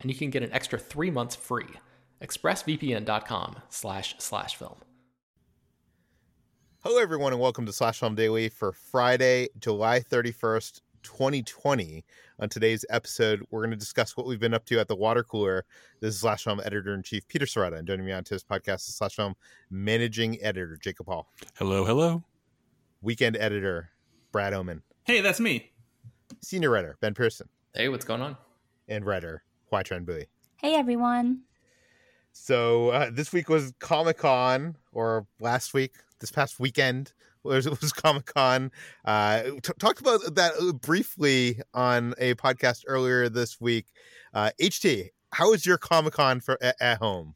and you can get an extra three months free. ExpressVPN.com slash slash film. Hello, everyone, and welcome to Slash Film Daily for Friday, July 31st, 2020. On today's episode, we're going to discuss what we've been up to at the water cooler. This is Slash Film Editor in Chief Peter Sciretta, and joining me on today's podcast is Slash Film Managing Editor Jacob Hall. Hello, hello. Weekend Editor Brad Oman. Hey, that's me. Senior Writer Ben Pearson. Hey, what's going on? And Writer Hoai-Tran Bui. Hey, everyone. So uh, this week was Comic Con, or last week, this past weekend was, was Comic Con. Uh, t- talked about that briefly on a podcast earlier this week. Uh, HT, how was your Comic Con for at, at home?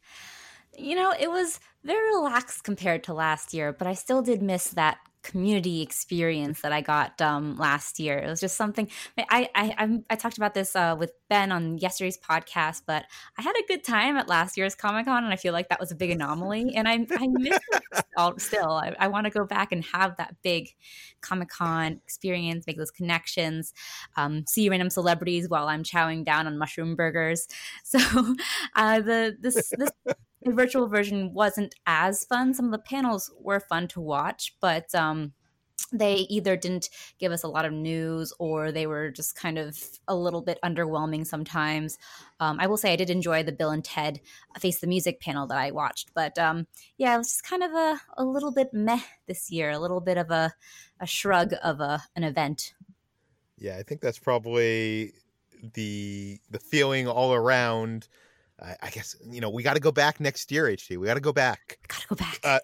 You know, it was very relaxed compared to last year, but I still did miss that community experience that I got um, last year. It was just something I I, I, I talked about this uh, with Ben on yesterday's podcast, but I had a good time at last year's Comic Con, and I feel like that was a big anomaly, and I I miss it all, still. I, I want to go back and have that big Comic Con experience, make those connections, um, see random celebrities while I'm chowing down on mushroom burgers. So uh, the this this the virtual version wasn't as fun. Some of the panels were fun to watch, but um, they either didn't give us a lot of news or they were just kind of a little bit underwhelming sometimes. Um, I will say I did enjoy the Bill and Ted Face the Music panel that I watched, but um, yeah, it was just kind of a, a little bit meh this year, a little bit of a, a shrug of a, an event. Yeah, I think that's probably the the feeling all around I, I guess you know we got to go back next year. HT. we got to go back. Gotta go back. Uh,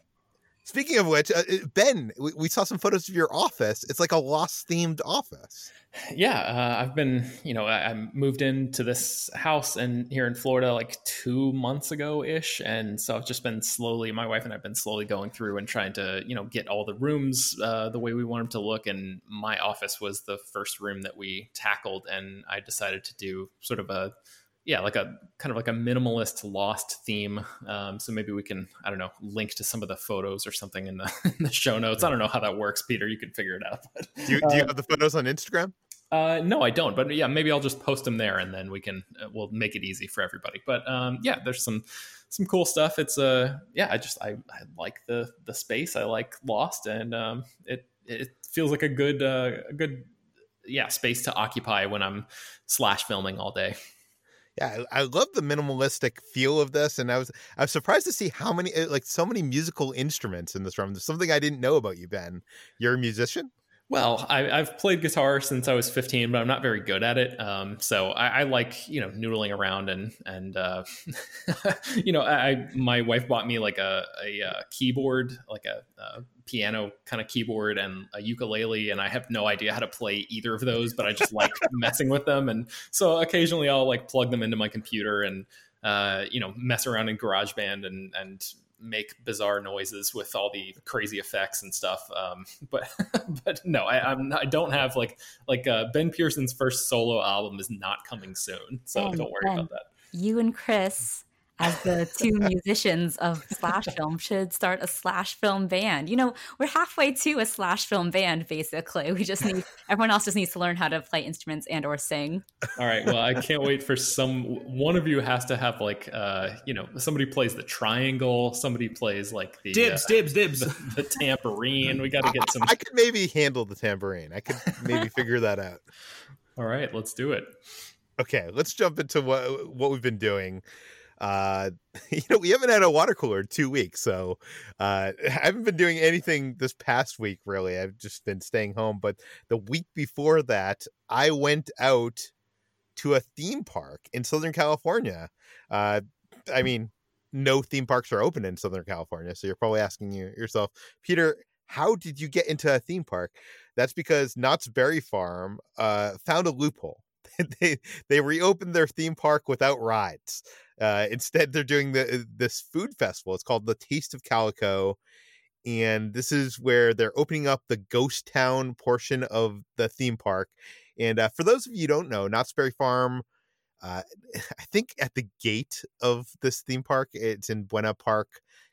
speaking of which, uh, uh, Ben, we, we, saw some photos of your office. It's like a lost themed office. Yeah, uh, I've been, you know, I, I, moved into this house and here in Florida like two months ago ish, and so I've just been slowly. My wife and I've been slowly going through and trying to, you know, get all the rooms uh, the way we want them to look. And my office was the first room that we tackled, and I decided to do sort of a yeah, like a kind of like a minimalist lost theme. Um, so maybe we can, I don't know, link to some of the photos or something in the, in the show notes. I don't know how that works, Peter. You can figure it out. But, do, you, do you uh, have the photos on Instagram? Uh, no, I don't. But yeah, maybe I'll just post them there, and then we can uh, we'll make it easy for everybody. But um, yeah, there's some some cool stuff. It's uh yeah, I just I, I like the the space. I like Lost, and um, it it feels like a good uh, a good yeah space to occupy when I'm slash filming all day yeah, I, love the minimalistic feel of this, and I was I was surprised to see how many eh, like so many musical instruments in this room. There's something I didn't know about you, Ben. You're a musician. Well, I, have played guitar since I was 15, but I'm not very good at it. Um, so I, I, like, you know, noodling around and and uh, you know, I my wife bought me like a, a, a uh, keyboard, like a, a piano kind of keyboard and a ukulele, and I have no idea how to play either of those, but I just like messing with them. And so occasionally I'll like plug them into my computer and uh, you know mess around in GarageBand and and make bizarre noises with all the crazy effects and stuff. Um, but but no, I, I'm not, I don't have like like uh, Ben Pearson's first solo album is not coming soon, so don't worry ben, about that. You and Chris as the two musicians of slash film should start a slash film band. You know, we're halfway to a slash film band basically. We just need everyone else just needs to learn how to play instruments and or sing. All right. Well, I can't wait for some one of you has to have like uh, you know, somebody plays the triangle, somebody plays like the dibs, uh, dibs, dibs. The, the tambourine. We got to get some I, I could maybe handle the tambourine. I could maybe figure that out. All right, let's do it. Okay, let's jump into what what we've been doing. Uh, you know, we haven't had a water cooler in two weeks, so uh, I haven't been doing anything this past week. Really, I've just been staying home. But the week before that, I went out to a theme park in Southern California. Uh, I mean, no theme parks are open in Southern California, so you're probably asking yourself, Peter, how did you get into a theme park? That's because Knott's Berry Farm uh, found a loophole. they they reopened their theme park without rides. Uh, instead, they're doing the this food festival. It's called the Taste of Calico, and this is where they're opening up the ghost town portion of the theme park. And uh, for those of you don't know, Knott's Berry Farm, uh, I think at the gate of this theme park, it's in Buena Park,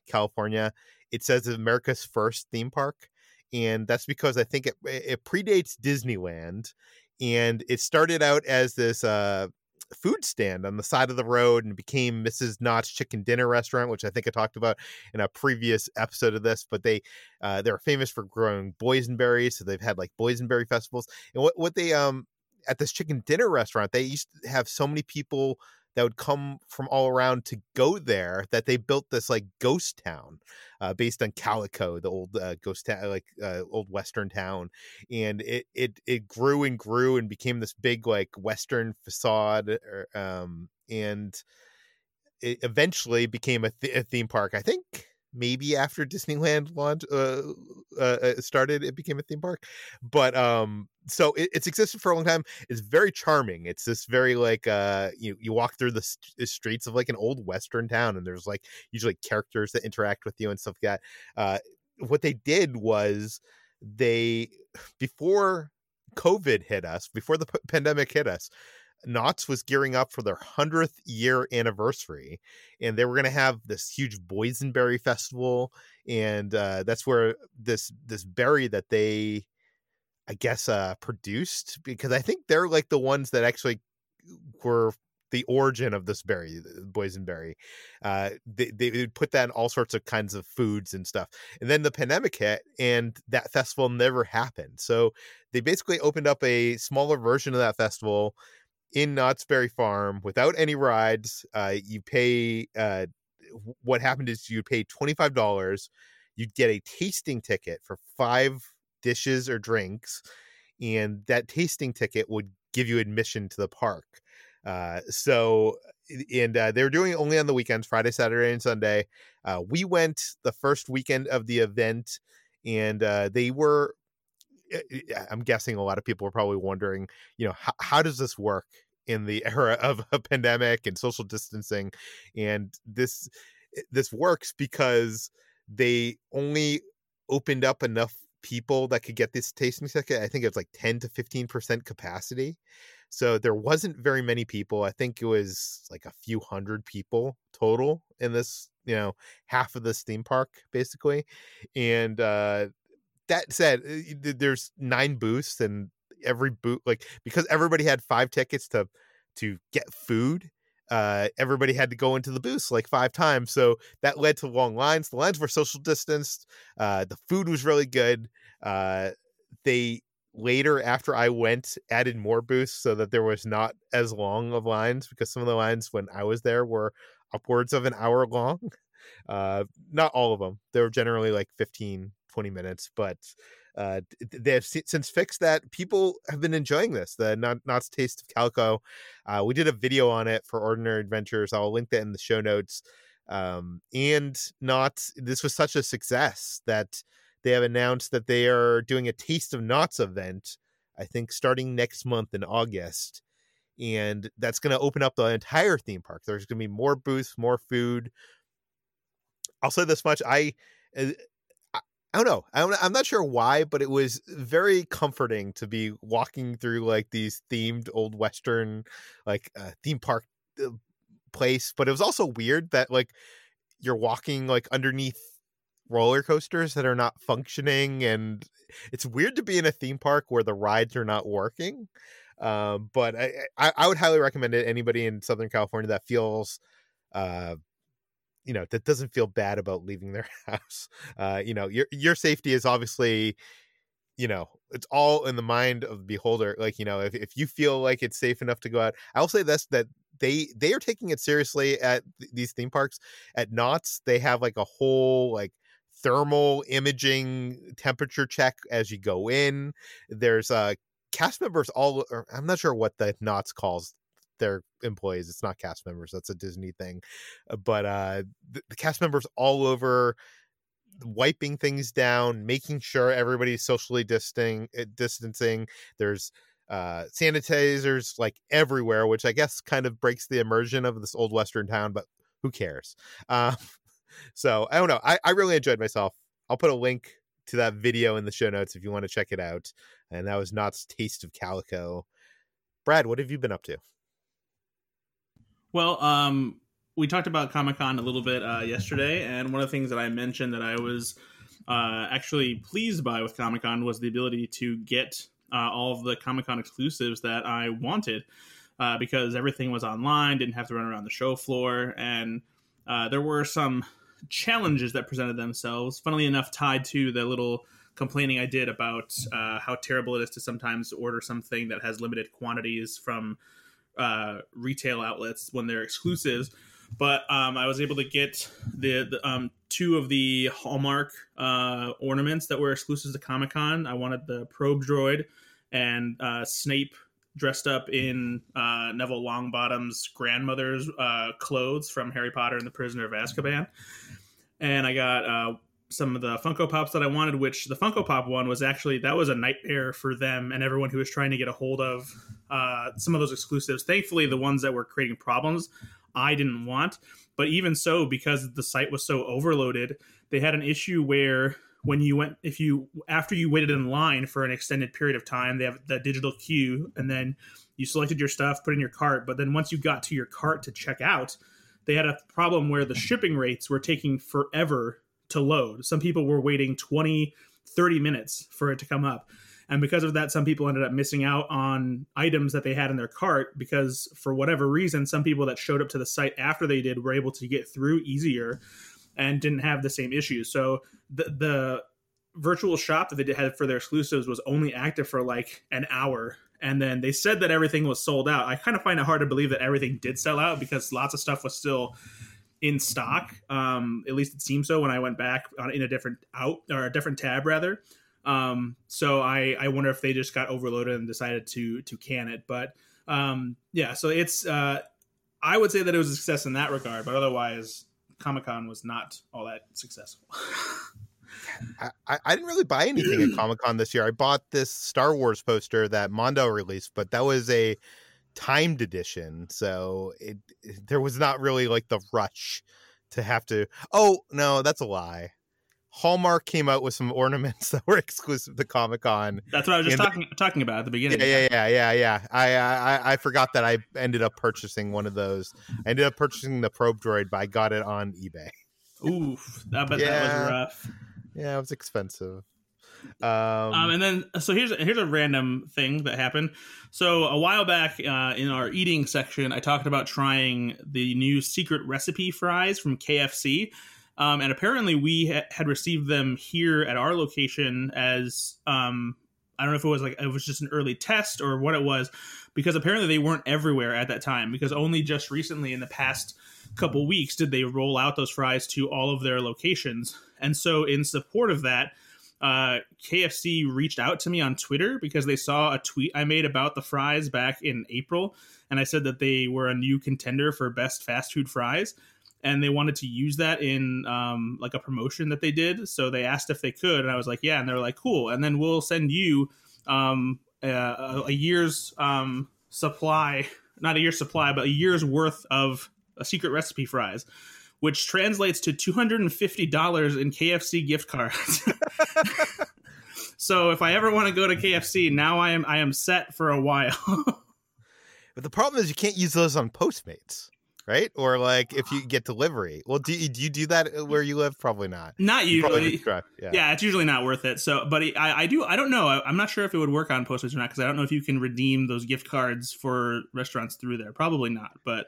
California. It says America's first theme park, and that's because I think it, it predates Disneyland, and it started out as this uh, food stand on the side of the road and became Mrs. Knott's Chicken Dinner Restaurant, which I think I talked about in a previous episode of this. But they uh, they're famous for growing boysenberries, so they've had like boysenberry festivals. And what what they um at this chicken dinner restaurant, they used to have so many people that would come from all around to go there that they built this like ghost town uh, based on Calico, the old uh, ghost town, like uh, old western town, and it it it grew and grew and became this big like western facade, er, um, and it eventually became a, th- a theme park. I think maybe after Disneyland launch uh, uh, uh, started, it became a theme park. But um, so it, it's existed for a long time. It's very charming. It's this very like uh, you you walk through the, st- streets of like an old western town, and there's like usually characters that interact with you and stuff like that. Uh, what they did was they before COVID hit us, before the p- pandemic hit us, Knott's was gearing up for their 100th year anniversary, and they were going to have this huge boysenberry festival, and uh, that's where this this berry that they, I guess, uh, produced because I think they're like the ones that actually were the origin of this berry, boysenberry. Uh, they they would put that in all sorts of kinds of foods and stuff, and then the pandemic hit, and that festival never happened. So they basically opened up a smaller version of that festival in Knott's Berry Farm without any rides. Uh, you pay. Uh, what happened is you'd pay twenty five dollars. You'd get a tasting ticket for five dishes or drinks, and that tasting ticket would give you admission to the park. Uh, so, and uh, they were doing it only on the weekends, Friday, Saturday, and Sunday. Uh, we went the first weekend of the event, and uh, they were I'm guessing a lot of people are probably wondering, you know, how, how does this work in the era of a pandemic and social distancing? And this eh, this works because they only opened up enough people that could get this tasting ticket. I think it was like 10 to 15 percent capacity. So there wasn't very many people. I think it was like a few hundred people total in this, you know, half of this theme park basically. And uh that said, eh, there's nine booths and every booth like because everybody had five tickets to to get food uh, everybody had to go into the booths like five times. So that led to long lines. The lines were social distanced. Uh, the food was really good. Uh, they later, after I went, added more booths so that there was not as long of lines because some of the lines when I was there were upwards of an hour long. Uh, not all of them. They were generally like 15, 20 minutes, but uh, they have since fixed that. People have been enjoying this. The Not Knott's Taste of Calico. Uh, we did a video on it for Ordinary Adventures. I'll link that in the show notes. Um, and not this was such a success that they have announced that they are doing a Taste of Knott's event. I think starting next month in August. And that's going to open up the entire theme park. There's going to be more booths, more food. I'll say this much: I uh, I don't know. I'm, I'm not sure why, but it was very comforting to be walking through like these themed old western, like uh, theme park uh, place, but it was also weird that like you're walking like underneath roller coasters that are not functioning and it's weird to be in a theme park where the rides are not working um, but I, I, I would highly recommend it anybody in southern california that feels uh you know that doesn't feel bad about leaving their house uh you know your your safety is obviously you know it's all in the mind of the beholder like you know if, if you feel like it's safe enough to go out i'll say this that they they are taking it seriously at th- these theme parks. At knott's they have like a whole like thermal imaging temperature check as you go in. There's uh cast members all i'm not sure what the knott's calls their employees it's not cast members that's a disney thing uh, but uh the, the cast members all over wiping things down making sure everybody's socially distancing eh, distancing there's uh sanitizers like everywhere which i guess kind of breaks the immersion of this old western town but who cares um so I don't know. I, I really enjoyed myself. I'll put a link to that video in the show notes if you want to check it out. And that was Knott's Taste of Calico. Brad, what have you been up to? Well, um, we talked about Comic Con a little bit uh, yesterday, and one of the things that I mentioned that I was uh, actually pleased by with Comic Con was the ability to get uh, all of the Comic Con exclusives that I wanted uh, because everything was online, didn't have to run around the show floor, and uh, there were some challenges that presented themselves. Funnily enough, tied to the little complaining I did about uh, how terrible it is to sometimes order something that has limited quantities from uh, retail outlets when they're exclusives. But um, I was able to get the, the um, two of the Hallmark uh, ornaments that were exclusive to Comic Con. I wanted the probe droid and uh, Snape dressed up in uh, Neville Longbottom's grandmother's uh, clothes from Harry Potter and the Prisoner of Azkaban. And I got uh, some of the Funko Pops that I wanted, which the Funko Pop one was actually that was a nightmare for them and everyone who was trying to get a hold of uh, some of those exclusives. Thankfully, the ones that were creating problems, I didn't want. But even so, because the site was so overloaded, they had an issue where when you went if you after you waited in line for an extended period of time they have that digital queue and then you selected your stuff put in your cart but then once you got to your cart to check out they had a problem where the shipping rates were taking forever to load some people were waiting 20 30 minutes for it to come up and because of that some people ended up missing out on items that they had in their cart because for whatever reason some people that showed up to the site after they did were able to get through easier and didn't have the same issues. So the the virtual shop that they had for their exclusives was only active for like an hour and then they said that everything was sold out. I kind of find it hard to believe that everything did sell out because lots of stuff was still in stock. Um, at least it seemed so when I went back on, in a different out or a different tab rather. Um, so I, I wonder if they just got overloaded and decided to to can it. But um, yeah, so it's uh, I would say that it was a success in that regard, but otherwise Comic Con was not all that successful. I, I didn't really buy anything at Comic Con this year. I bought this Star Wars poster that Mondo released, but that was a timed edition, so it, it there was not really like the rush to have to. Oh no, that's a lie. Hallmark came out with some ornaments that were exclusive to Comic Con. That's what I was just talking the, talking about at the beginning. Yeah, yeah, yeah, yeah, yeah. I, I I forgot that I ended up purchasing one of those. I ended up purchasing the Probe Droid, but I got it on eBay. Oof, I bet yeah. that was rough. Yeah, it was expensive. Um, um, and then so here's here's a random thing that happened. So a while back uh, in our eating section, I talked about trying the new secret recipe fries from KFC. Um, and apparently, we ha- had received them here at our location as um, I don't know if it was like it was just an early test or what it was, because apparently they weren't everywhere at that time. Because only just recently, in the past couple weeks, did they roll out those fries to all of their locations. And so, in support of that, uh, KFC reached out to me on Twitter because they saw a tweet I made about the fries back in April, and I said that they were a new contender for best fast food fries and they wanted to use that in um, like a promotion that they did. So they asked if they could, and I was like, yeah. And they're like, cool. And then we'll send you um, a, a, year's um, supply, not a year's supply, but a year's worth of a secret recipe fries, which translates to two hundred and fifty dollars in KFC gift cards. so if I ever want to go to KFC, now I am I am set for a while. but the problem is you can't use those on Postmates. right? Or like if you get delivery. Well, do you, do you do that uh, where you live? Probably not. Not usually. Yeah. Yeah, it's usually not worth it. So, but I, I do. I don't know. I, I'm not sure if it would work on Postmates or not because I don't know if you can redeem those gift cards for restaurants through there. Probably not. But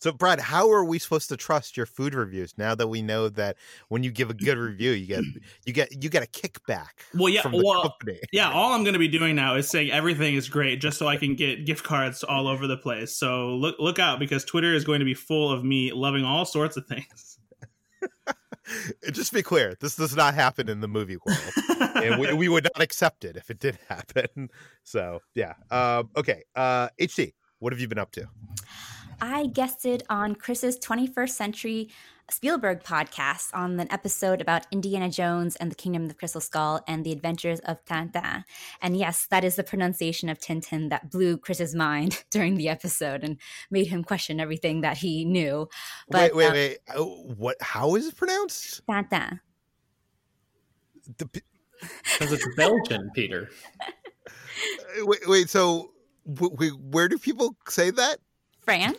So, Brad, how are we supposed to trust your food reviews now that we know that when you give a good review, you get you get you get a kickback well, yeah. from the Well, company? yeah. All I'm going to be doing now is saying everything is great, just so I can get gift cards all over the place. So look look out because Twitter is going to be full of me loving all sorts of things. Just be clear, this does not happen in the movie world. and we, we would not accept it if it did happen. So yeah. Um, okay. Uh, HT, what have you been up to? I guested on Chris's 21st Century Spielberg podcast on an episode about Indiana Jones and the Kingdom of the Crystal Skull and the adventures of Tintin. And yes, that is the pronunciation of Tintin that blew Chris's mind during the episode and made him question everything that he knew. But, wait, wait, um, wait. Oh, what? How is it pronounced? Tintin. Because it's Belgian, Peter. wait, wait. So, w- w- where do people say that? France.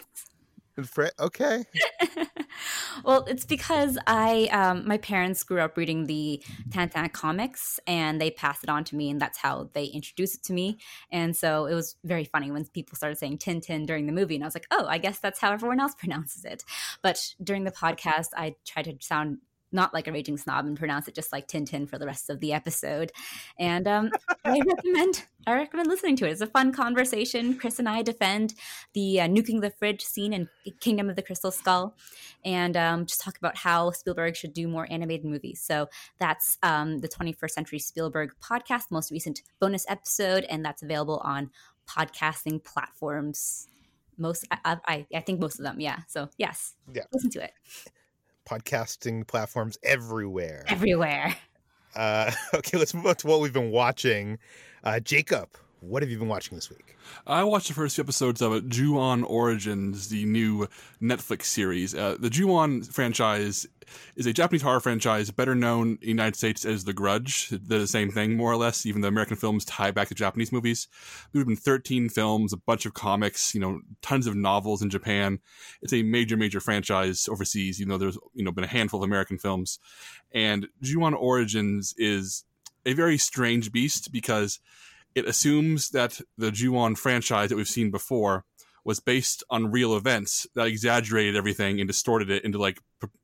Okay. well, it's because I um, my parents grew up reading the Tintin comics, and they passed it on to me, and that's how they introduced it to me. And so it was very funny when people started saying Tintin during the movie, and I was like, oh, I guess that's how everyone else pronounces it. But during the podcast, I tried to sound not like a raging snob and pronounce it just like Tintin for the rest of the episode. And um, I recommend I recommend listening to it. It's a fun conversation. Chris and I defend the uh, nuking the fridge scene in Kingdom of the Crystal Skull, and um, just talk about how Spielberg should do more animated movies. So that's um, the 21st Century Spielberg podcast, most recent bonus episode, and that's available on podcasting platforms. Most, I, I, I think most of them, yeah. So yes, Yeah. listen to it Podcasting platforms everywhere. everywhere. Uh, okay, let's move on to what we've been watching. Uh, Jacob, what have you been watching this week? I watched the first few episodes of Ju-on Origins, the new Netflix series. Uh, the Ju-on franchise is a Japanese horror franchise better known in the United States as The Grudge. They're the same thing, more or less. Even the American films tie back to Japanese movies. There have been 13 films, a bunch of comics, you know, tons of novels in Japan. It's a major, major franchise overseas, even though there's, you know, been a handful of American films. And Ju-on Origins is a very strange beast because it assumes that the Ju-on franchise that we've seen before was based on real events that exaggerated everything and distorted it into like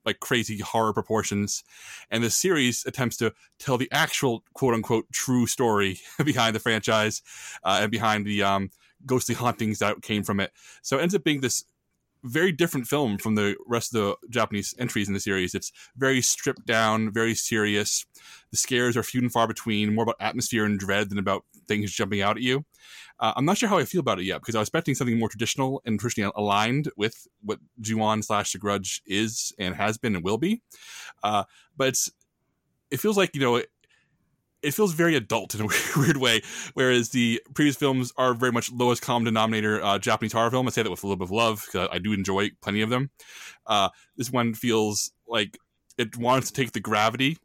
like crazy horror proportions. And the series attempts to tell the actual quote unquote true story behind the franchise uh, and behind the um, ghostly hauntings that came from it. So it ends up being this very different film from the rest of the Japanese entries in the series. It's very stripped down, very serious. The scares are few and far between, more about atmosphere and dread than about things jumping out at you. Uh, I'm not sure how I feel about it yet because I was expecting something more traditional and traditionally aligned with what Ju-on slash The Grudge is and has been and will be. Uh, but it feels like, you know, it, feels very adult in a weird way, whereas the previous films are very much lowest common denominator uh, Japanese horror film. I say that with a little bit of love because I do enjoy plenty of them. Uh, this one feels like it wants to take the gravity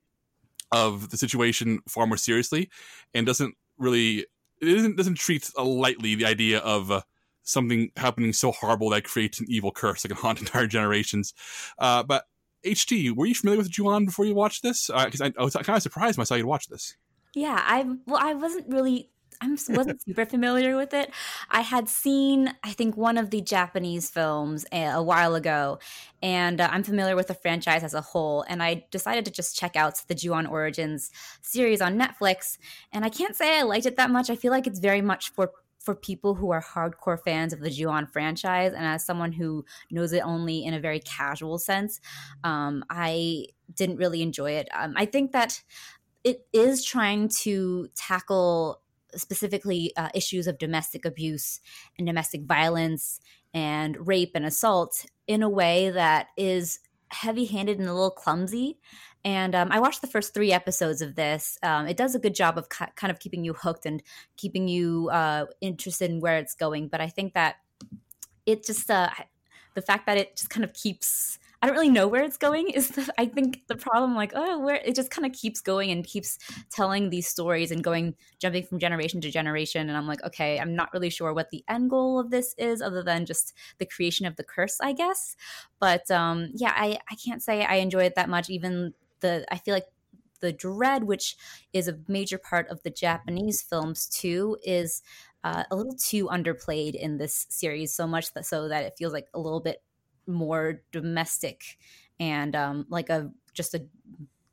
of the situation far more seriously and doesn't really it isn't, doesn't treat uh, lightly the idea of uh, something happening so horrible that creates an evil curse that can haunt entire generations. Uh, but HT, were you familiar with Ju-on before you watched this? Because I, I was kind of surprised when I saw you watch this. Yeah, I well, I wasn't really. I wasn't super familiar with it. I had seen, I think, one of the Japanese films a, a while ago, and uh, I'm familiar with the franchise as a whole. And I decided to just check out the Ju-on Origins series on Netflix. And I can't say I liked it that much. I feel like it's very much for for people who are hardcore fans of the Ju-on franchise, and as someone who knows it only in a very casual sense, um, I didn't really enjoy it. Um, I think that it is trying to tackle specifically uh, issues of domestic abuse and domestic violence and rape and assault in a way that is heavy handed and a little clumsy. And um, I watched the first three episodes of this. Um, it does a good job of ki- kind of keeping you hooked and keeping you uh, interested in where it's going. But I think that it just, uh, the fact that it just kind of keeps I don't really know where it's going. Is the, I think the problem like oh where it just kind of keeps going and keeps telling these stories and going jumping from generation to generation and I'm like okay I'm not really sure what the end goal of this is other than just the creation of the curse I guess. But um, yeah I I can't say I enjoy it that much. Even the I feel like the dread, which is a major part of the Japanese films too, is uh, a little too underplayed in this series. So much that so that it feels like a little bit more domestic and um, like a just a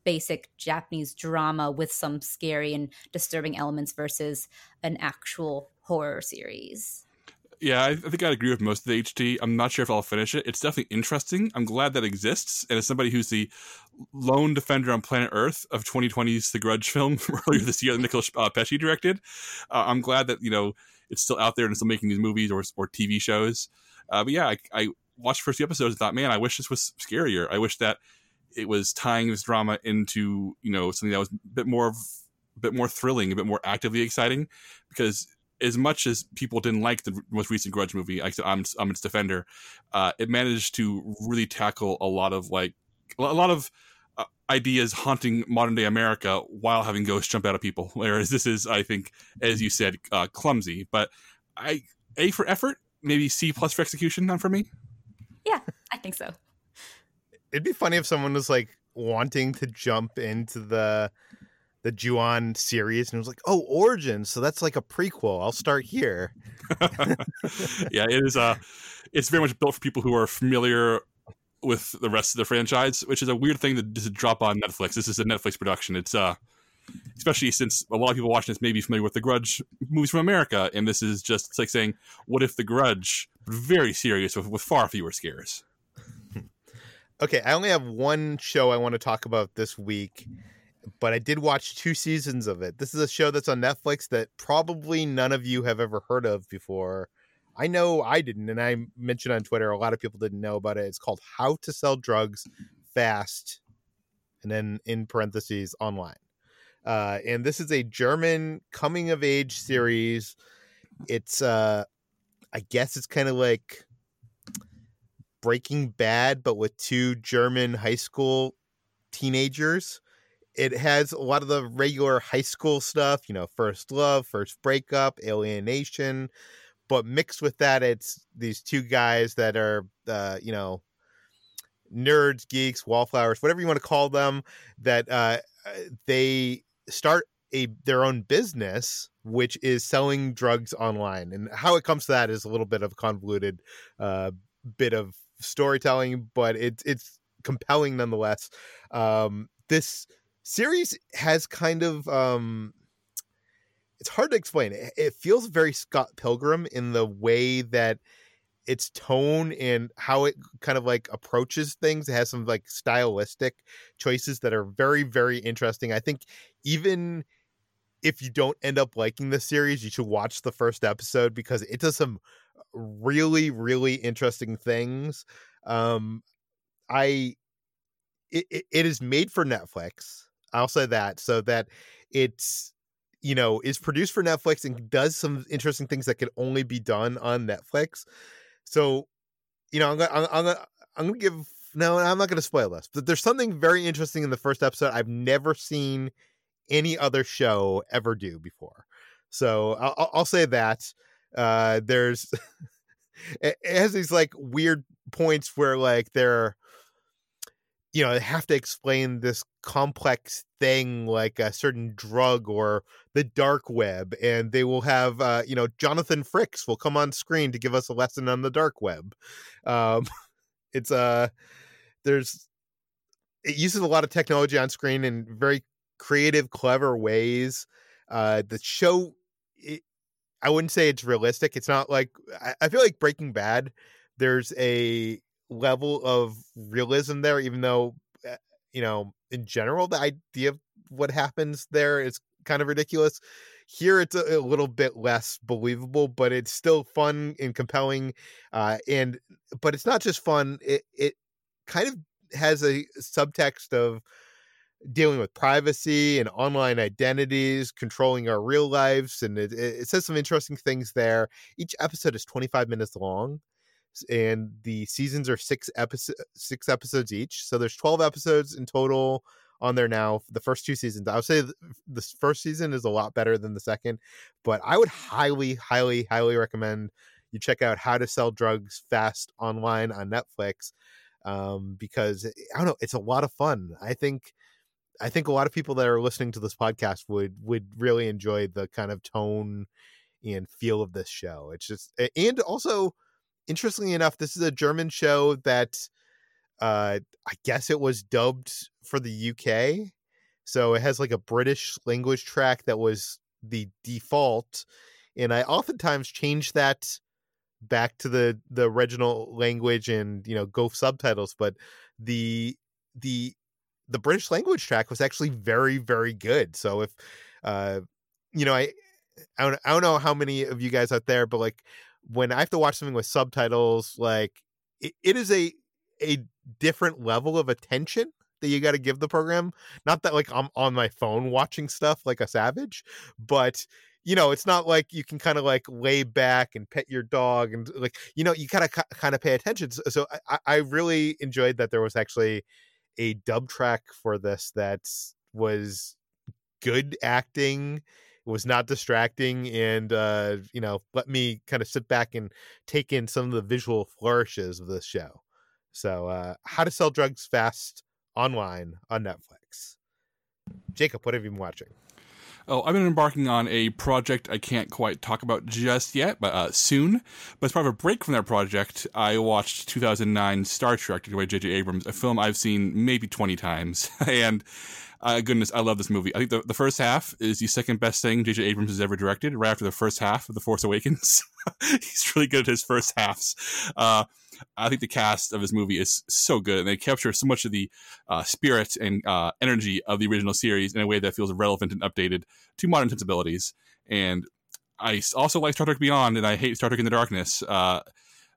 basic Japanese drama with some scary and disturbing elements versus an actual horror series. Yeah, I, think I'd agree with most of the HT. I'm not sure if I'll finish it. It's definitely interesting. I'm glad that exists. And as somebody who's the lone defender on planet Earth of 2020's The Grudge film earlier this year that Nicholas uh, Pesce directed, uh, I'm glad that, you know, it's still out there and still making these movies or, or TV shows. Uh, but yeah, I, I watched the first few episodes and thought, man, I wish this was scarier. I wish that it was tying this drama into, you know, something that was a bit more, a bit more thrilling, a bit more actively exciting because as much as people didn't like the most recent Grudge movie, I said I'm I'm its defender. Uh, it managed to really tackle a lot of like a lot of uh, ideas haunting modern day America while having ghosts jump out of people. Whereas this is, I think, as you said, uh, clumsy. But I A for effort, maybe C plus for execution. Not for me. Yeah, I think so. It'd be funny if someone was like wanting to jump into the the Ju-On series and it was like, oh, Origins, so that's like a prequel. I'll start here. yeah, it is. Uh, it's very much built for people who are familiar with the rest of the franchise, which is a weird thing to, to drop on Netflix. This is a Netflix production. It's uh, especially since a lot of people watching this may be familiar with the Grudge movies from America, and this is just like saying, what if the Grudge, very serious with, with far fewer scares. okay, I only have one show I want to talk about this week but I did watch two seasons of it. This is a show that's on Netflix that probably none of you have ever heard of before. I know I didn't, and I mentioned on Twitter a lot of people didn't know about it. It's called How to Sell Drugs Fast, and then in parentheses online. Uh, and this is a German coming of age series. It's uh, I guess it's kind of like Breaking Bad, but with two German high school teenagers it has a lot of the regular high school stuff, you know, first love, first breakup, alienation, but mixed with that, it's these two guys that are, uh, you know, nerds, geeks, wallflowers, whatever you want to call them, that uh, uh, they start a their own business, which is selling drugs online. And how it comes to that is a little bit of convoluted uh, bit of storytelling, but it's it's compelling nonetheless. Um, this series has kind of um it's hard to explain. It, it feels very Scott Pilgrim in the way that its tone and how it kind of like approaches things. It has some like stylistic choices that are very, very interesting. I think even if you don't end up liking the series, you should watch the first episode because it does some really, really interesting things. Um, I it, it is made for Netflix. I'll say that so that it's you know is produced for Netflix and does some interesting things that could only be done on Netflix. So, you know, I'm gonna, I'm, gonna, I'm gonna give no, I'm not gonna spoil this, but there's something very interesting in the first episode I've never seen any other show ever do before. So I'll, I'll say that uh, there's it has these like weird points where like they're you know, they have to explain this complex thing like a certain drug or the dark web and they will have uh, you know jonathan frakes will come on screen to give us a lesson on the dark web. Um, it's uh there's it uses a lot of technology on screen in very creative clever ways uh the show it, i wouldn't say it's realistic it's not like I, I feel like breaking bad there's a level of realism there, even though eh, you know in general the idea of what happens there is kind of ridiculous. Here it's a, a little bit less believable, but it's still fun and compelling. Uh, and but it's not just fun; it it kind of has a subtext of dealing with privacy and online identities, controlling our real lives, and it, it says some interesting things there. Each episode is 25 minutes long, and the seasons are six episode six episodes each. So there's 12 episodes in total on there now. The first two seasons, I would say the first season is a lot better than the second, but I would highly, highly, highly recommend you check out How to Sell Drugs Fast online on Netflix um, because I don't know, it's a lot of fun. I think. I think a lot of people that are listening to this podcast would would really enjoy the kind of tone and feel of this show. It's just and also interestingly enough, this is a German show that uh I guess it was dubbed for the UK. So it has like a British language track that was the default. And I oftentimes change that back to the the original language and you know go subtitles, but the the the British language track was actually very, very good. So if uh you know, I I don't, I don't know how many of you guys out there, but like when I have to watch something with subtitles, like it, it is a a different level of attention that you got to give the program. Not that like I'm on my phone watching stuff like a savage, but you know, it's not like you can kind of like lay back and pet your dog and like you know, you gotta kind of pay attention. So, so I, I really enjoyed that there was actually a dub track for this that was good acting was not distracting and uh you know let me kind of sit back and take in some of the visual flourishes of this show so uh how to sell drugs fast online on netflix jacob what have you been watching Oh, I've been embarking on a project I can't quite talk about just yet, but uh, soon. But as part of a break from that project, I watched 2009 Star Trek, directed by J.J. Abrams, a film I've seen maybe 20 times. and uh, goodness, I love this movie. I think the, the first half is the second best thing J.J. Abrams has ever directed, right after the first half of The Force Awakens. He's really good at his first halves. Uh, I think the cast of his movie is so good, and they capture so much of the uh, spirit and uh, energy of the original series in a way that feels relevant and updated to modern sensibilities. And I also like Star Trek Beyond, and I hate Star Trek in the Darkness. Uh,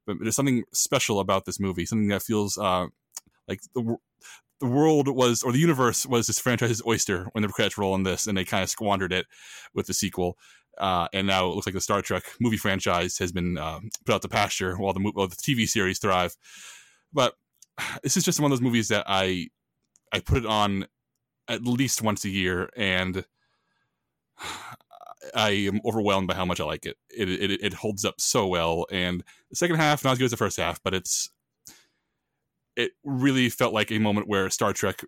but there's something special about this movie, something that feels uh, like the the world was or the universe was this franchise's oyster when the credits roll on this, and they kind of squandered it with the sequel. Uh, and now it looks like the Star Trek movie franchise has been uh, put out to pasture while the, while the TV series thrive. But this is just one of those movies that I I put it on at least once a year, and I am overwhelmed by how much I like it. It it, it holds up so well, and the second half not as good as the first half, but it's it really felt like a moment where Star Trek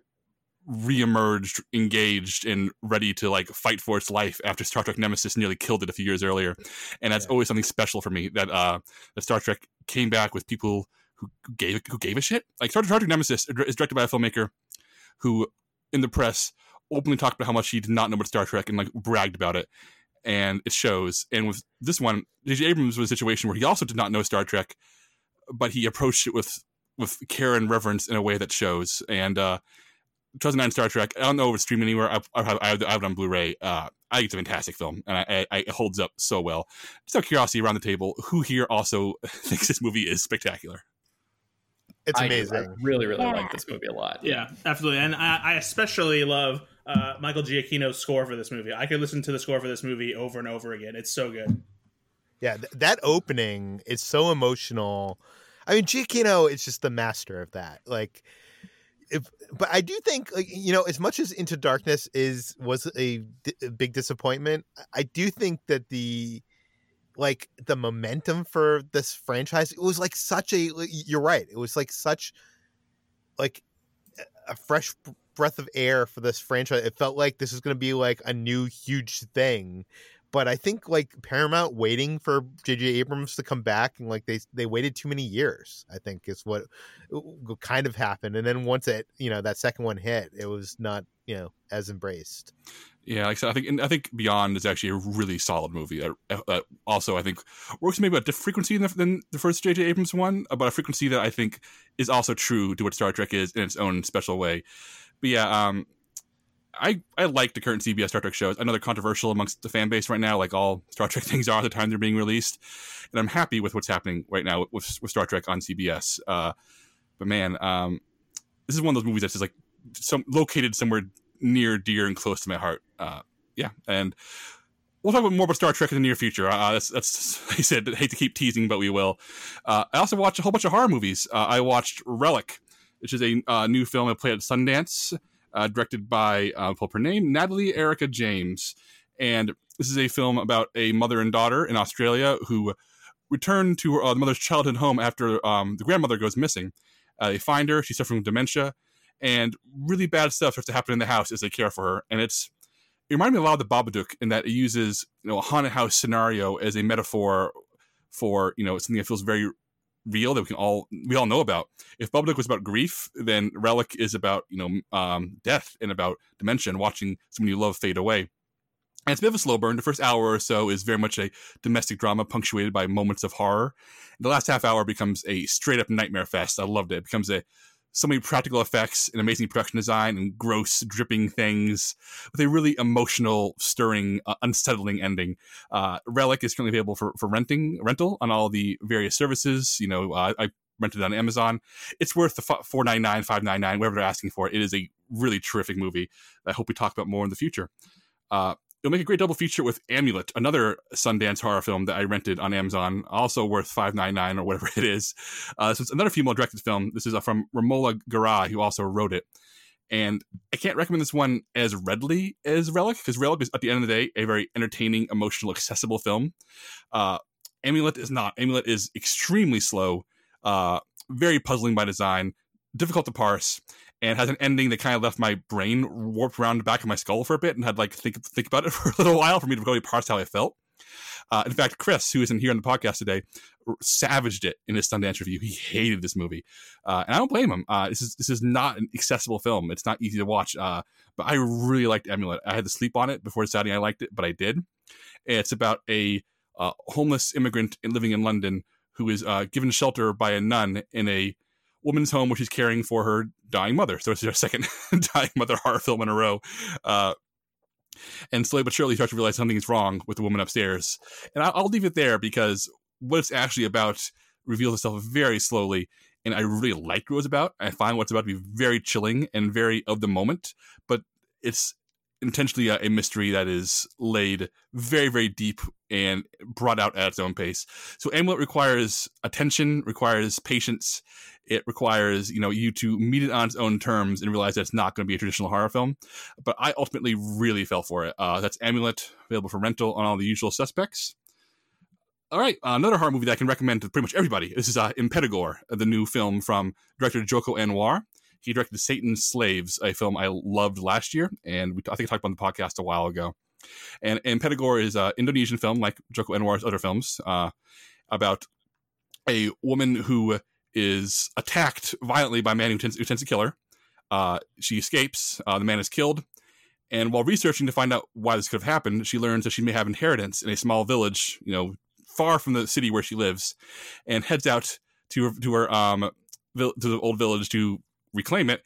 reemerged, engaged, and ready to like fight for its life after Star Trek Nemesis nearly killed it a few years earlier. And that's yeah. always something special for me that uh that Star Trek came back with people who gave who gave a shit. Like Star Trek Nemesis is directed by a filmmaker who, in the press, openly talked about how much he did not know about Star Trek and like bragged about it. And it shows. And with this one, J.J. Abrams was a situation where he also did not know Star Trek, but he approached it with with care and reverence in a way that shows. And uh, 2009 Star Trek. I don't know if it's streamed anywhere. I, I, have, I have it on Blu-ray. Uh, I think it's a fantastic film, and I, I, it holds up so well. Just out of curiosity, around the table, who here also thinks this movie is spectacular? It's amazing. I, I really, really yeah. like this movie a lot. Yeah, absolutely, and I, I especially love uh, Michael Giacchino's score for this movie. I could listen to the score for this movie over and over again. It's so good. Yeah, th- that opening is so emotional. I mean, Giacchino is just the master of that. Like, if, but I do think, like, you know, as much as Into Darkness is was a, a big disappointment, I do think that the like the momentum for this franchise it was like such a you're right it was like such like a fresh breath of air for this franchise it felt like this is going to be like a new huge thing but I think like Paramount waiting for J.J. Abrams to come back and like they they waited too many years. I think is what, what kind of happened. And then once it you know that second one hit, it was not you know as embraced. Yeah, like I said, I think I think Beyond is actually a really solid movie. That, also I think works maybe a different frequency than the, than the first J.J. Abrams one, but a frequency that I think is also true to what Star Trek is in its own special way. But yeah, um, I, I like the current CBS Star Trek shows. I know they're controversial amongst the fan base right now, like all Star Trek things are at the time they're being released. And I'm happy with what's happening right now with, with Star Trek on CBS. Uh, but man, um, this is one of those movies that's just like some located somewhere near, dear, and close to my heart. Uh, yeah, and we'll talk more about Star Trek in the near future. Uh, that's that's like I said. I hate to keep teasing, but we will. Uh, I also watched a whole bunch of horror movies. Uh, I watched Relic, which is a uh, new film I played at Sundance, uh, directed by uh, pull her name Natalie Erika James, and this is a film about a mother and daughter in Australia who return to uh, the mother's childhood home after um, the grandmother goes missing. Uh, they find her; she's suffering from dementia, and really bad stuff starts to happen in the house as they care for her. And it's it reminded me a lot of the Babadook in that it uses you know a haunted house scenario as a metaphor for you know something that feels very real that we can all we all know about. If Babadook was about grief, then Relic is about you know um, death and about dementia watching someone you love fade away. And it's a bit of a slow burn. The first hour or so is very much a domestic drama punctuated by moments of horror. The last half hour becomes a straight up nightmare fest. I loved it. It becomes a so many practical effects and amazing production design and gross dripping things with a really emotional, stirring, uh, unsettling ending. Uh, Relic is currently available for, for renting rental on all the various services. You know, uh, I rented it on Amazon. It's worth the four ninety nine, five ninety nine, whatever they're asking for. It is a really terrific movie. I hope we talk about more in the future. Uh, It'll make a great double feature with Amulet, another Sundance horror film that I rented on Amazon, also worth five nine nine or whatever it is. Uh, so it's another female directed film. This is uh, from Romola Garai, who also wrote it. And I can't recommend this one as readily as Relic because Relic is, at the end of the day, a very entertaining, emotional, accessible film. Uh, Amulet is not. Amulet is extremely slow, uh, very puzzling by design, difficult to parse, and has an ending that kind of left my brain warped around the back of my skull for a bit and had like think think about it for a little while for me to really parse how I felt. Uh, in fact, Chris, who isn't here on the podcast today, savaged it in his Sundance review. He hated this movie, uh, and I don't blame him. Uh, this is this is not an accessible film. It's not easy to watch. Uh, but I really liked Amulet. I had to sleep on it before deciding I liked it, but I did. It's about a uh, homeless immigrant living in London who is uh, given shelter by a nun in a woman's home where she's caring for her dying mother. So it's their second dying mother horror film in a row. Uh, and slowly but surely, you start to realize something is wrong with the woman upstairs. And I'll, I'll leave it there because what it's actually about reveals itself very slowly. And I really like what it's about. I find what's about to be very chilling and very of the moment, but it's intentionally a, a, mystery that is laid very, very deep and brought out at its own pace. So Amulet requires attention, requires patience, it requires you know you to meet it on its own terms and realize that it's not going to be a traditional horror film. But I ultimately really fell for it. Uh, that's Amulet, available for rental on all the usual suspects. All right, uh, another horror movie that I can recommend to pretty much everybody. This is uh, Impetigore, the new film from director Joko Anwar. He directed Satan's Slaves, a film I loved last year, and we, I think I talked about on the podcast a while ago. And Impetigore is an Indonesian film, like Joko Anwar's other films, uh, about a woman who is attacked violently by a man who tends, who tends to kill her. Uh, she escapes. Uh, the man is killed. And while researching to find out why this could have happened, she learns that she may have inheritance in a small village, you know, far from the city where she lives, and heads out to her, to her um to the old village to reclaim it,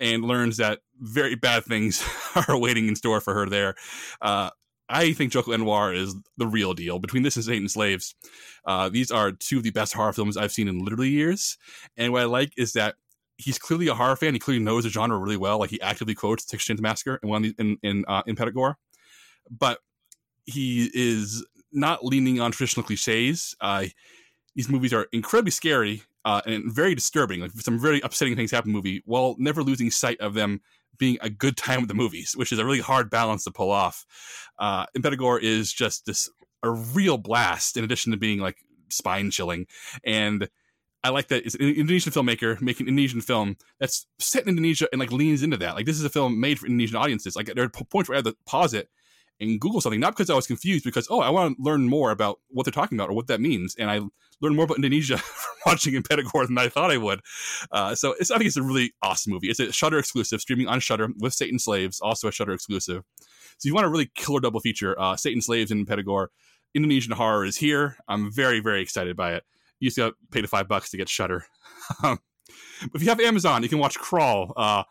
and learns that very bad things are waiting in store for her there. Uh, I think Joko Anwar is the real deal. Between this and Satan's Slaves, uh, these are two of the best horror films I've seen in literally years. And what I like is that he's clearly a horror fan. He clearly knows the genre really well. Like he actively quotes Texas Chainsaw Massacre in one of these, in in, uh, in Impetigore, but he is not leaning on traditional cliches. Uh, these movies are incredibly scary uh, and very disturbing. Like some very upsetting things happen in the movie, while never losing sight of them being a good time with the movies, which is a really hard balance to pull off. Uh, Impetigore is just this a real blast, in addition to being like spine chilling. And I like that it's an Indonesian filmmaker making an Indonesian film that's set in Indonesia and like leans into that. Like this is a film made for Indonesian audiences. Like there are points where I had to pause it and Google something, not because I was confused, because oh, I want to learn more about what they're talking about or what that means, and I learned more about Indonesia from watching Impetigore than I thought I would. Uh, so I think it's a really awesome movie. It's a Shudder exclusive, streaming on Shudder with Satan Slaves, also a Shudder exclusive. So you want a really killer double feature, uh, Satan Slaves and Impetigore. Indonesian horror is here. I'm very very excited by it. You got to pay the five bucks to get Shudder. but if you have Amazon, you can watch Crawl. Uh,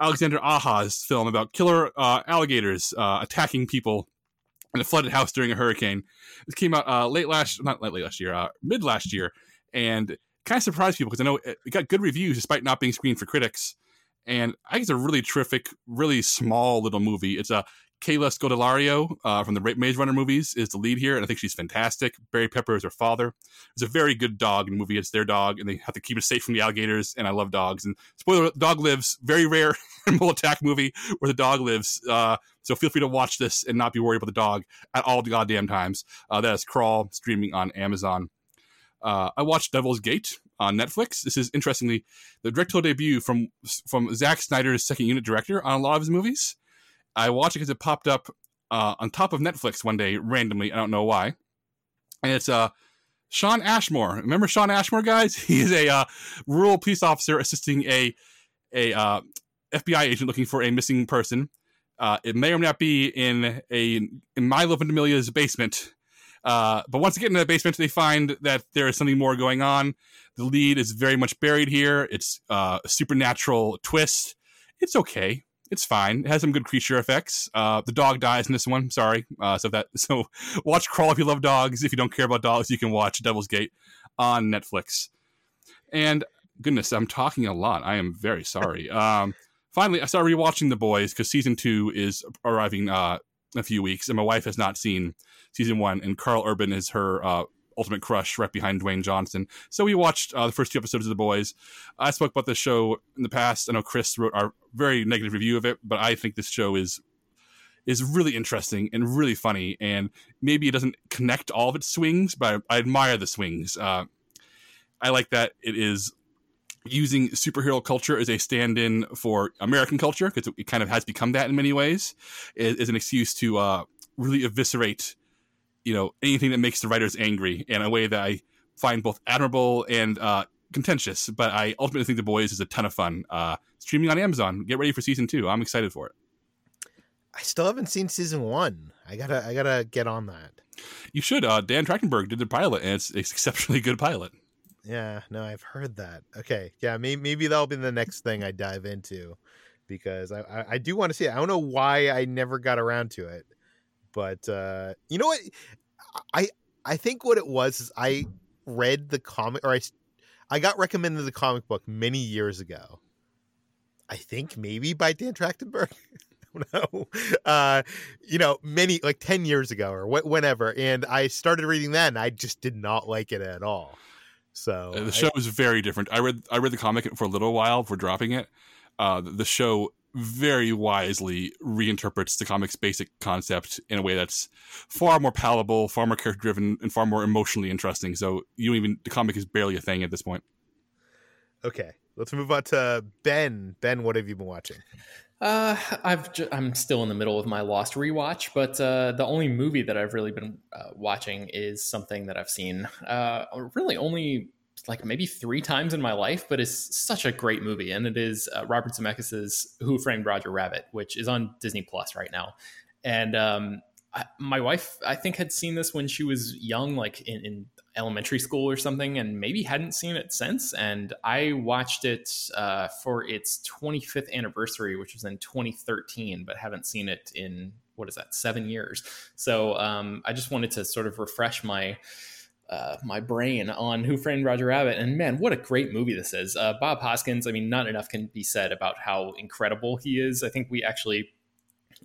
Alexandre Aja's film about killer uh, alligators uh, attacking people in a flooded house during a hurricane. This came out uh, late last, not late last year, uh, mid last year, and kind of surprised people because I know it got good reviews despite not being screened for critics. And I think it's a really terrific, really small little movie. It's a Kaya Scodelario uh, from the Maze Runner movies is the lead here, and I think she's fantastic. Barry Pepper is her father. It's a very good dog in the movie. It's their dog, and they have to keep it safe from the alligators. And I love dogs. And spoiler: dog lives. Very rare animal attack movie where the dog lives. Uh, so feel free to watch this and not be worried about the dog at all the goddamn times. Uh, that is Crawl streaming on Amazon. Uh, I watched Devil's Gate on Netflix. This is interestingly the directorial debut from from Zack Snyder's second unit director on a lot of his movies. I watched it because it popped up uh, on top of Netflix one day randomly. I don't know why. And it's uh, Shawn Ashmore. Remember Shawn Ashmore, guys? He is a uh, rural police officer assisting a a uh, FBI agent looking for a missing person. Uh, it may or may not be in a in Milo Ventimiglia's basement. Uh, but once they get into the basement, they find that there is something more going on. The lead is very much buried here. It's uh, a supernatural twist. It's okay it's fine. It has some good creature effects. Uh, the dog dies in this one. Sorry. Uh, so that so watch Crawl if you love dogs. If you don't care about dogs, you can watch Devil's Gate on Netflix. And goodness, I'm talking a lot. I am very sorry. Um, finally, I started rewatching The Boys because season two is arriving uh, in a few weeks, and my wife has not seen season one. And Karl Urban is her uh, ultimate crush right behind Dwayne Johnson. So we watched uh, the first two episodes of The Boys. I spoke about this show in the past. I know Chris wrote our very negative review of it, but I think this show is is really interesting and really funny. And maybe it doesn't connect all of its swings, but I, I admire the swings. Uh, I like that it is using superhero culture as a stand-in for American culture because it kind of has become that in many ways, as, an excuse to uh, really eviscerate you know anything that makes the writers angry in a way that I find both admirable and uh, contentious. But I ultimately think The Boys is a ton of fun. Uh, streaming on Amazon. Get ready for season two. I'm excited for it. I still haven't seen season one. I gotta I gotta get on that. You should. Uh, Dan Trachtenberg did the pilot, and it's, it's exceptionally good pilot. Yeah, no, I've heard that. Okay, yeah, maybe, maybe that'll be the next thing I dive into because I, I, I do want to see it. I don't know why I never got around to it. But uh, you know what? I I think what it was is I read the comic or I I got recommended the comic book many years ago. I think maybe by Dan Trachtenberg. No, uh, you know, many like ten years ago or wh- whenever, and I started reading that, and I just did not like it at all. So uh, the show I, is very different. I read I read the comic for a little while for dropping it. Uh, the show very wisely reinterprets the comic's basic concept in a way that's far more palatable, far more character driven, and far more emotionally interesting. So you even the comic is barely a thing at this point. Okay, let's move on to Ben. Ben, what have you been watching? Uh, I've ju- I'm still in the middle of my Lost rewatch, but uh, the only movie that I've really been uh, watching is something that I've seen uh, really only like maybe three times in my life, but it's such a great movie, and it is uh, Robert Zemeckis' Who Framed Roger Rabbit, which is on Disney Plus right now. And um, I, my wife, I think, had seen this when she was young, like in, in, elementary school or something, and maybe hadn't seen it since. And I watched it uh, for its 25th anniversary, which was in 2013, but haven't seen it in what is that, seven years. So um, I just wanted to sort of refresh my uh, my brain on Who Framed Roger Rabbit. And man, what a great movie this is. Uh, Bob Hoskins, I mean, not enough can be said about how incredible he is. I think we actually,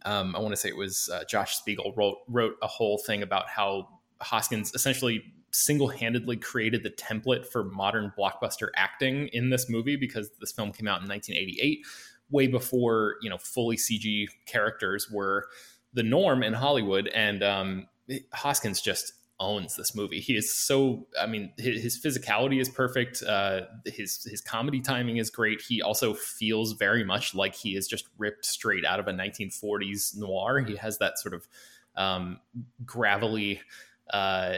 um, I want to say it was uh, Josh Spiegel wrote, wrote a whole thing about how Hoskins essentially single handedly created the template for modern blockbuster acting in this movie because this film came out in 1988, way before, you know, fully CG characters were the norm in Hollywood. And um, Hoskins just owns this movie. He is so. I mean, his, his physicality is perfect. Uh, his his comedy timing is great. He also feels very much like he is just ripped straight out of a 1940s noir. He has that sort of um, gravelly. Uh,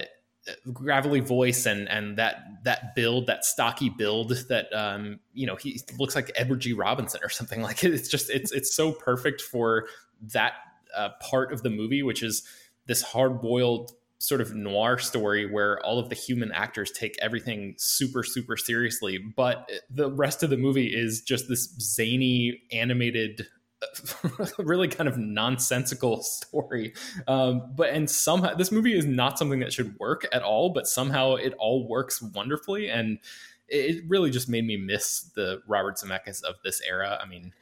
gravelly voice and and that that build that stocky build that um you know he looks like Edward G Robinson or something like it it's just it's it's so perfect for that uh, part of the movie which is this hard boiled sort of noir story where all of the human actors take everything super super seriously but the rest of the movie is just this zany animated really kind of nonsensical story. Um, but and somehow this movie is not something that should work at all but somehow it all works wonderfully and it really just made me miss the robert zemeckis of this era. I mean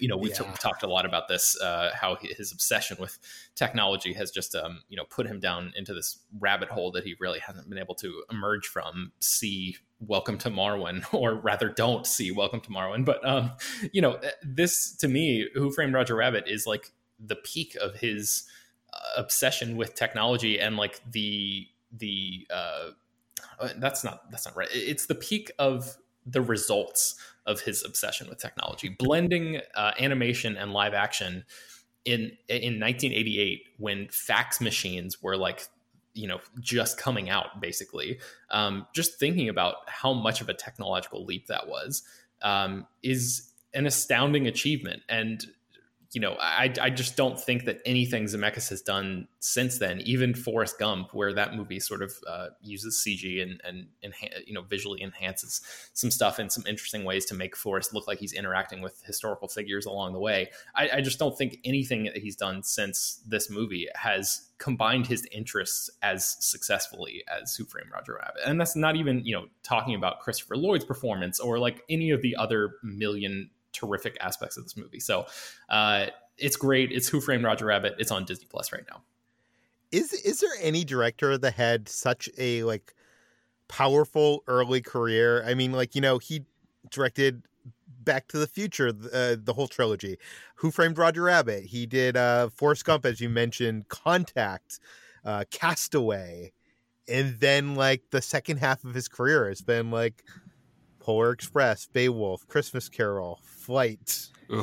you know we've Yeah. t- talked a lot about this uh, how his obsession with technology has just um, you know put him down into this rabbit hole that he really hasn't been able to emerge from see welcome to marwen or rather don't see welcome to marwen but um, you know this to me who framed roger rabbit is like the peak of his uh, obsession with technology and like the the uh, uh, that's not that's not right it's the peak of the results of his obsession with technology, blending uh, animation and live action in in 1988 when fax machines were like you know just coming out basically um, just thinking about how much of a technological leap that was um, is an astounding achievement. And you know I, I just don't think that anything zemeckis has done since then even forrest gump where that movie sort of uh, uses cg and and enha- you know visually enhances some stuff in some interesting ways to make forrest look like he's interacting with historical figures along the way I, I just don't think anything that he's done since this movie has combined his interests as successfully as Who Framed Roger Rabbit. And that's not even, you know, talking about Christopher Lloyd's performance or like any of the other million terrific aspects of this movie. So uh, it's great. It's Who Framed Roger Rabbit. It's on Disney Plus right now. Is is there any director that had such a like powerful early career? I mean, like you know, he directed Back to the Future, uh, the whole trilogy. Who Framed Roger Rabbit? He did uh, Forrest Gump, as you mentioned, Contact, uh, Castaway, and then like the second half of his career has been like Polar Express, Beowulf, Christmas Carol, Flight.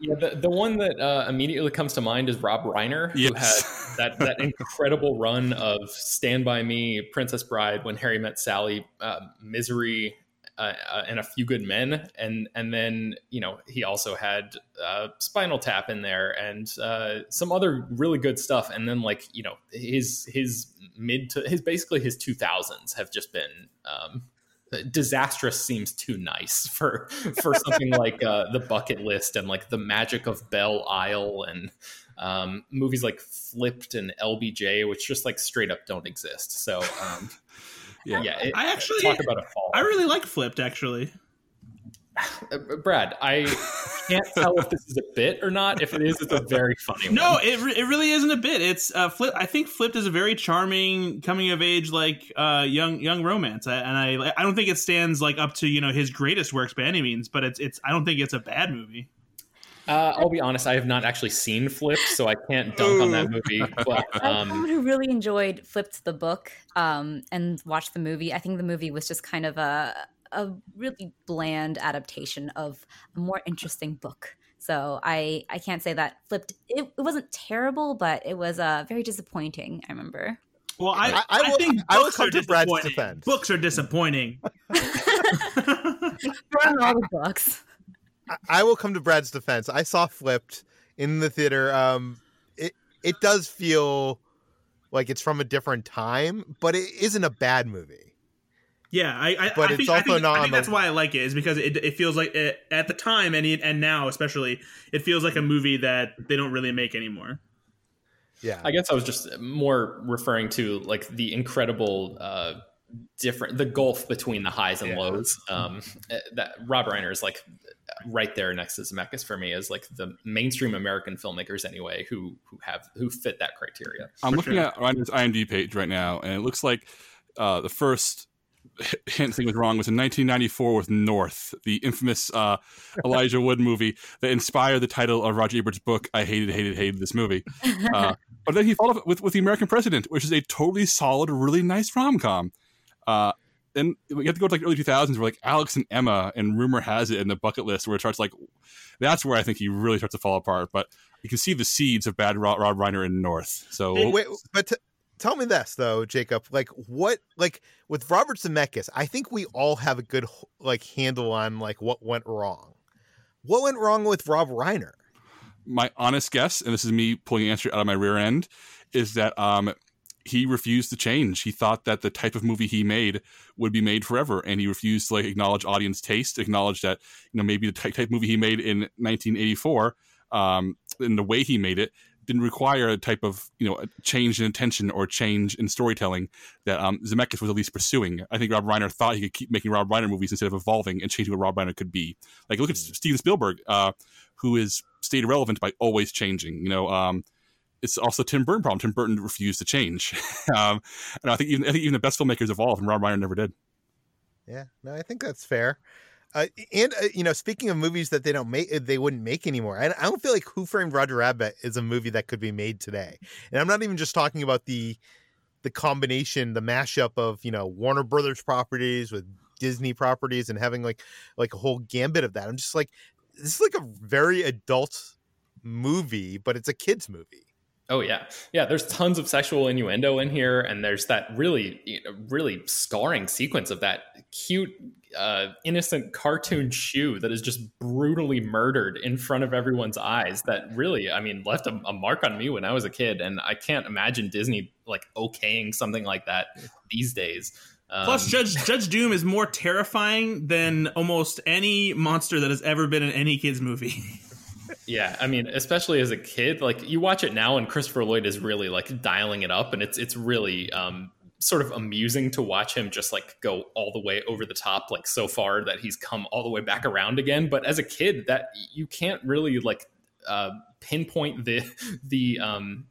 Yeah, the, the one that uh, immediately comes to mind is Rob Reiner, who had that that incredible run of Stand by Me, Princess Bride, When Harry Met Sally, uh, Misery, uh, uh, and A Few Good Men, and and then you know he also had uh, Spinal Tap in there and uh, some other really good stuff, and then like you know his his mid to his basically his two thousands have just been. Um, disastrous seems too nice for for something like uh, the bucket list and like the magic of belle isle and um, movies like flipped and lbj which just like straight up don't exist so um, Yeah. yeah, it- I actually- talk about a fall I really like Flipped actually. Uh, brad i can't tell if this is a bit or not if it is it's a very funny No, one. No, it, re- it really isn't a bit. It's uh, Flip. I think Flipped is a very charming coming of age like uh, young young romance, I, and I I don't think it stands like up to you know his greatest works by any means, but it's it's I don't think it's a bad movie. uh, i'll be honest i have not actually seen flip so i can't dunk on that movie but As um, someone who really enjoyed flipped the book um, and watched the movie, I think the movie was just kind of a a really bland adaptation of a more interesting book. So I I can't say that flipped. It, it wasn't terrible, but it was uh, very disappointing. I remember. Well, I I- I, I will- think I will books come are to Brad's disappointing. defense. Books are disappointing. Burn all the books. I- I will come to Brad's defense. I saw Flipped in the theater. Um, it it does feel like it's from a different time, but it isn't a bad movie. Yeah, I, I, But I it's think, I also think, not I on think the- that's why I like it is because it, it feels like it, at the time and and now especially it feels like a movie that they don't really make anymore. Yeah, I guess I was just more referring to like the incredible uh, different the gulf between the highs and Yeah. lows. Um, that Rob Reiner is like right there next to Zemeckis for me as like the mainstream American filmmakers anyway who who have who fit that criteria. I'm For looking sure. at Reiner's IMDb page right now, and it looks like uh, the first hint thing was wrong was in 1994 with North, the infamous uh, Elijah Wood movie that inspired the title of Roger Ebert's book. I hated, hated, hated this movie. Uh, but then he followed up with with the American President, which is a totally solid, really nice rom com. Uh, then we have to go to like early 2000s where like Alex and Emma and rumor has it in the bucket list where it starts like that's where I think he really starts to fall apart. But you can see the seeds of bad Rob, Rob Reiner in North. So Wait, but t- tell me this though, Jacob. Like, what? Like with Robert Zemeckis, I think we all have a good like handle on like what went wrong. What went wrong with Rob Reiner? my honest guess, and this is me pulling answer out of my rear end, is that um, he refused to change. He thought that the type of movie he made would be made forever, and he refused to like acknowledge audience taste, acknowledge that you know maybe the type, type movie he made in 1984, um, in the way he made it didn't require a type of you know a change in intention or change in storytelling that um, Zemeckis was at least pursuing. I think Rob Reiner thought he could keep making Rob Reiner movies instead of evolving and changing what Rob Reiner could be. Like look at mm. Steven Spielberg, uh, who is stayed relevant by always changing. You know, um, it's also Tim Burton problem. Tim Burton refused to change, um, and I think even I think even the best filmmakers evolve, and Rob Reiner never did. Yeah, no, I think that's fair. Uh, and uh, you know, speaking of movies that they don't make, they wouldn't make anymore. I, I don't feel like Who Framed Roger Rabbit is a movie that could be made today. And I'm not even just talking about the the combination, the mashup of you know Warner Brothers properties with Disney properties and having like like a whole gambit of that. I'm just like, this is like a very adult movie, but it's a kids movie. Oh yeah, yeah. There's tons of sexual innuendo in here, and there's that really, really scarring sequence of that cute, uh, innocent cartoon shoe that is just brutally murdered in front of everyone's eyes. That really, I mean, left a, a mark on me when I was a kid, and I can't imagine Disney like okaying something like that these days. Um, Plus, Judge Judge Doom is more terrifying than almost any monster that has ever been in any kids movie. Yeah, I mean, especially as a kid, like you watch it now, and Christopher Lloyd is really like dialing it up, and it's it's really um, sort of amusing to watch him just like go all the way over the top, like so far that he's come all the way back around again. But as a kid, that you can't really like uh, pinpoint the the um,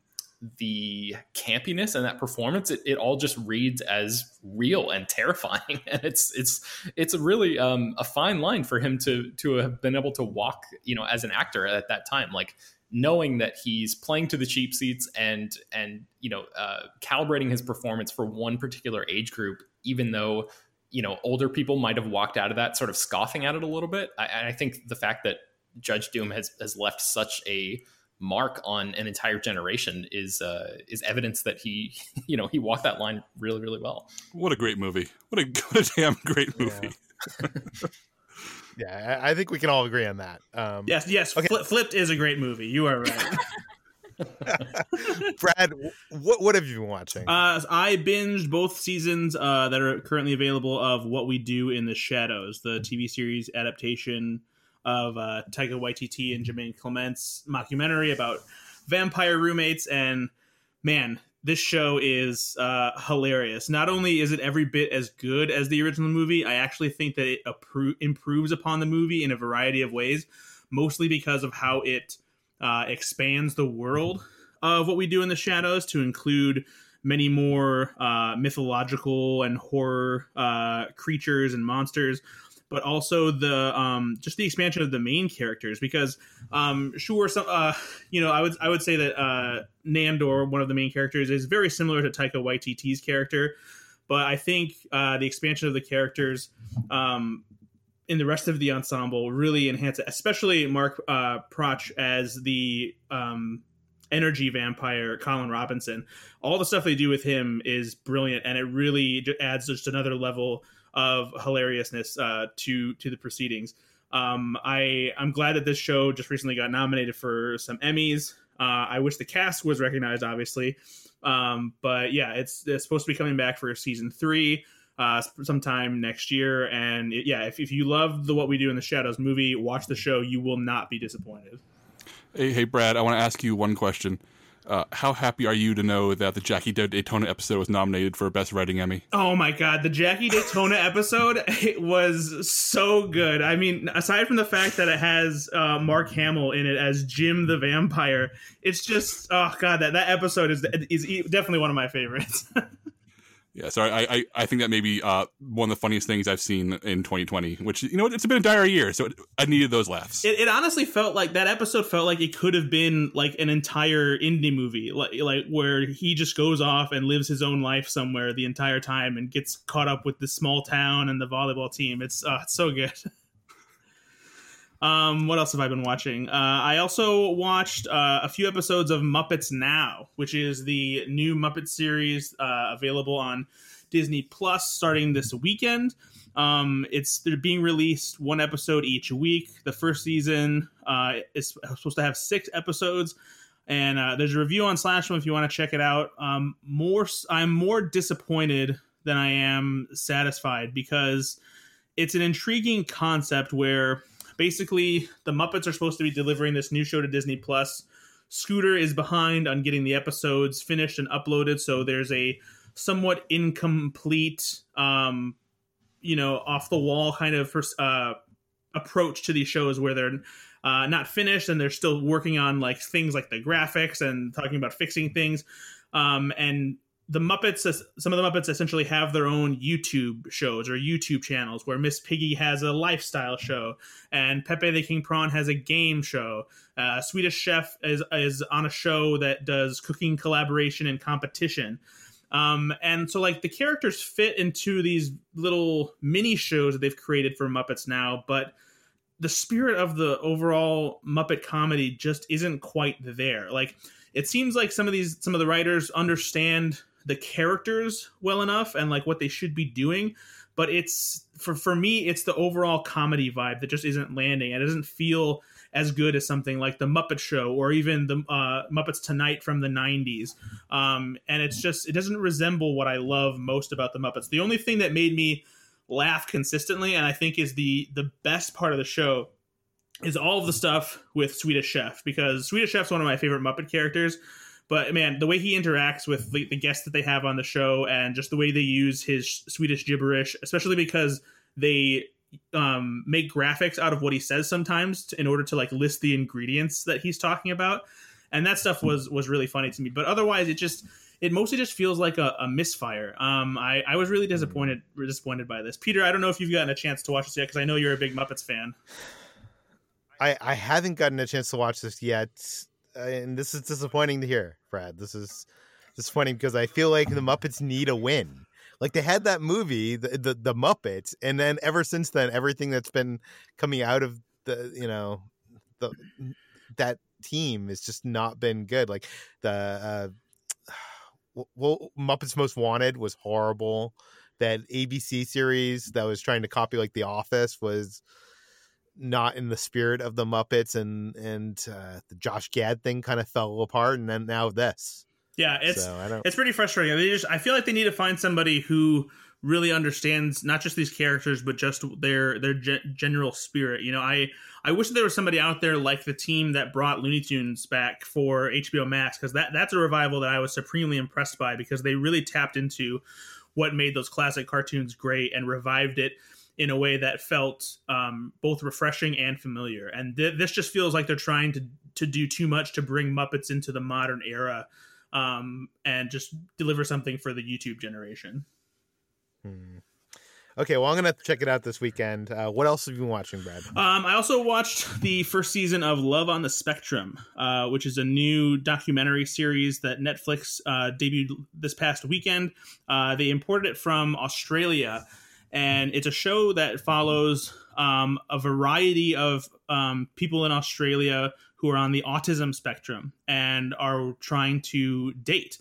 the campiness and that performance. It, it all just reads as real and terrifying. And it's it's it's a really um, a fine line for him to to have been able to walk you know as an actor at that time. Like knowing that he's playing to the cheap seats and and you know uh, calibrating his performance for one particular age group even though you know older people might have walked out of that sort of scoffing at it a little bit I, I think the fact that judge doom has has left such a mark on an entire generation is uh, is evidence that he you know he walked that line really really well. What a great movie! What a what a damn great movie. Yeah, yeah I think we can all agree on that. Um, yes, yes. Okay. Flipped is a great movie. You are right. Brad, what what have you been watching? Uh, I binged both seasons uh, that are currently available of What We Do in the Shadows, the TV series adaptation of uh, Taika Waititi and Jemaine Clement's mockumentary about vampire roommates. And man, this show is uh, hilarious. Not only is it every bit as good as the original movie, I actually think that it appro- improves upon the movie in a variety of ways, mostly because of how it uh, expands the world of what we do in the shadows to include many more uh, mythological and horror uh, creatures and monsters but also the um, just the expansion of the main characters because um, sure some uh, you know I would I would say that uh, Nandor one of the main characters is very similar to Taika Waititi's character but I think uh, the expansion of the characters um, in the rest of the ensemble really enhance it especially Mark uh, Proksch as the um, energy vampire Colin Robinson. All the stuff they do with him is brilliant and it really adds just another level of hilariousness uh, to to the proceedings. Um, I I'm glad that this show just recently got nominated for some Emmys. Uh, I wish the cast was recognized, obviously, um, but yeah, it's, it's supposed to be coming back for season three uh, sometime next year. And it, yeah, if, if you love the What We Do in the Shadows movie, watch the show. You will not be disappointed. Hey, hey, Brad, I want to ask you one question. Uh, how happy are you to know that the Jackie Daytona episode was nominated for Best Writing Emmy? Oh my god, the Jackie Daytona episode it was so good. I mean, aside from the fact that it has uh, Mark Hamill in it as Jim the vampire, it's just oh god that that episode is is definitely one of my favorites. Yeah, so I, I, I think that may be uh, one of the funniest things I've seen in 2020. Which you know, it's been a dire year, so it, I needed those laughs. It, it, honestly felt like that episode felt like it could have been like an entire indie movie, like like where he just goes off and lives his own life somewhere the entire time and gets caught up with the small town and the volleyball team. It's uh, it's so good. Um, what else have I been watching? Uh, I also watched uh, a few episodes of Muppets Now, which is the new Muppet series uh, available on Disney Plus starting this weekend. Um, it's they're being released one episode each week. The first season uh, is supposed to have six episodes, and uh, there's a review on Slashfilm if you want to check it out. Um, more, I'm more disappointed than I am satisfied because it's an intriguing concept where basically the Muppets are supposed to be delivering this new show to Disney Plus Scooter is behind on getting the episodes finished and uploaded, so there's a somewhat incomplete, um, you know, off the wall kind of uh, approach to these shows where they're uh, not finished and they're still working on like things like the graphics and talking about fixing things. Um, and the Muppets, some of the Muppets essentially have their own YouTube shows or YouTube channels where Miss Piggy has a lifestyle show and Pepe the King Prawn has a game show. Uh, Swedish Chef is, is on a show that does cooking collaboration and competition. Um, and so like the characters fit into these little mini shows that they've created for Muppets now, but the spirit of the overall Muppet comedy just isn't quite there. Like it seems like some of these some of the writers understand the characters well enough and like what they should be doing, but it's for for me it's the overall comedy vibe that just isn't landing. And it doesn't feel as good as something like the Muppet Show or even the uh, Muppets Tonight from the '90s. Um, and it's just it doesn't resemble what I love most about the Muppets. The only thing that made me laugh consistently, and I think is the the best part of the show, is all of the stuff with Swedish Chef because Swedish Chef's one of my favorite Muppet characters. But man, the way he interacts with the, the guests that they have on the show, and just the way they use his Swedish gibberish, especially because they um, make graphics out of what he says sometimes to, in order to like list the ingredients that he's talking about, and that stuff was was really funny to me. But otherwise, it just it mostly just feels like a, a misfire. Um, I, I was really disappointed disappointed by this. Peter, I don't know if you've gotten a chance to watch this yet because I know you're a big Muppets fan. I I haven't gotten a chance to watch this yet, and this is disappointing to hear, Brad. This is disappointing because I feel like the Muppets need a win. Like they had that movie, the, the the Muppets, and then ever since then, everything that's been coming out of the you know the that team has just not been good. Like the uh, well, Muppets Most Wanted was horrible. That ABC series that was trying to copy like The Office was not in the spirit of the Muppets, and and uh, the Josh Gad thing kind of fell apart, and then now this. Yeah, it's so it's pretty frustrating. They just I feel like they need to find somebody who really understands not just these characters but just their their ge- general spirit. You know, I I wish there was somebody out there like the team that brought Looney Tunes back for HBO Max because that that's a revival that I was supremely impressed by because they really tapped into what made those classic cartoons great and revived it in a way that felt um, both refreshing and familiar. And th- this just feels like they're trying to to do too much to bring Muppets into the modern era um, and just deliver something for the YouTube generation. Hmm. Okay, well, I'm gonna check it out this weekend. Uh, what else have you been watching, Brad? Um, I also watched the first season of Love on the Spectrum, uh, which is a new documentary series that Netflix uh, debuted this past weekend. Uh, they imported it from Australia, and it's a show that follows um, a variety of um, people in Australia who are on the autism spectrum and are trying to date.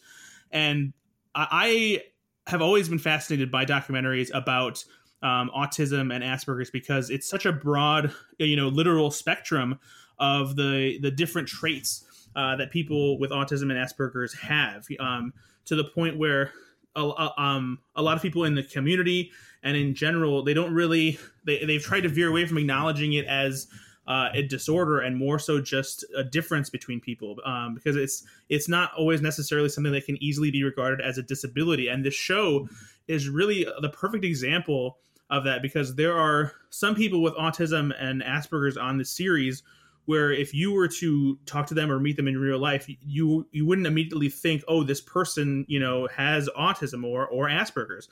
And I have always been fascinated by documentaries about um, autism and Asperger's because it's such a broad, you know, literal spectrum of the the different traits uh, that people with autism and Asperger's have, um, to the point where a, um, a lot of people in the community and in general they don't really they, they've tried to veer away from acknowledging it as uh, a disorder and more so just a difference between people um, because it's it's not always necessarily something that can easily be regarded as a disability. And this show is really the perfect example of that because there are some people with autism and asperger's on the series where if you were to talk to them or meet them in real life you you wouldn't immediately think oh this person you know has autism or or asperger's.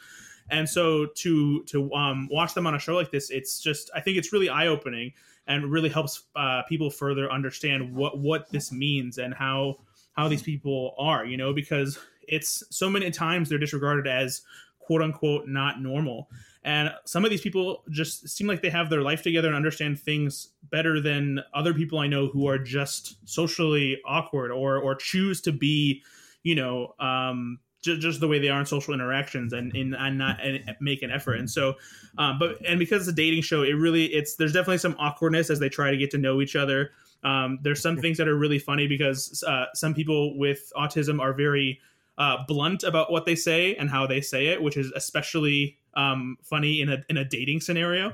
And so to to um, watch them on a show like this it's just i think it's really eye-opening and really helps uh, people further understand what what this means and how how these people are you know because it's so many times they're disregarded as quote unquote not normal and some of these people just seem like they have their life together and understand things better than other people i know who are just socially awkward or or choose to be you know um just, just the way they are in social interactions and and, and not and make an effort. And so um, but and because it's a dating show it really it's there's definitely some awkwardness as they try to get to know each other. Um, there's some things that are really funny because uh, some people with autism are very uh, blunt about what they say and how they say it which is especially um, funny in a in a dating scenario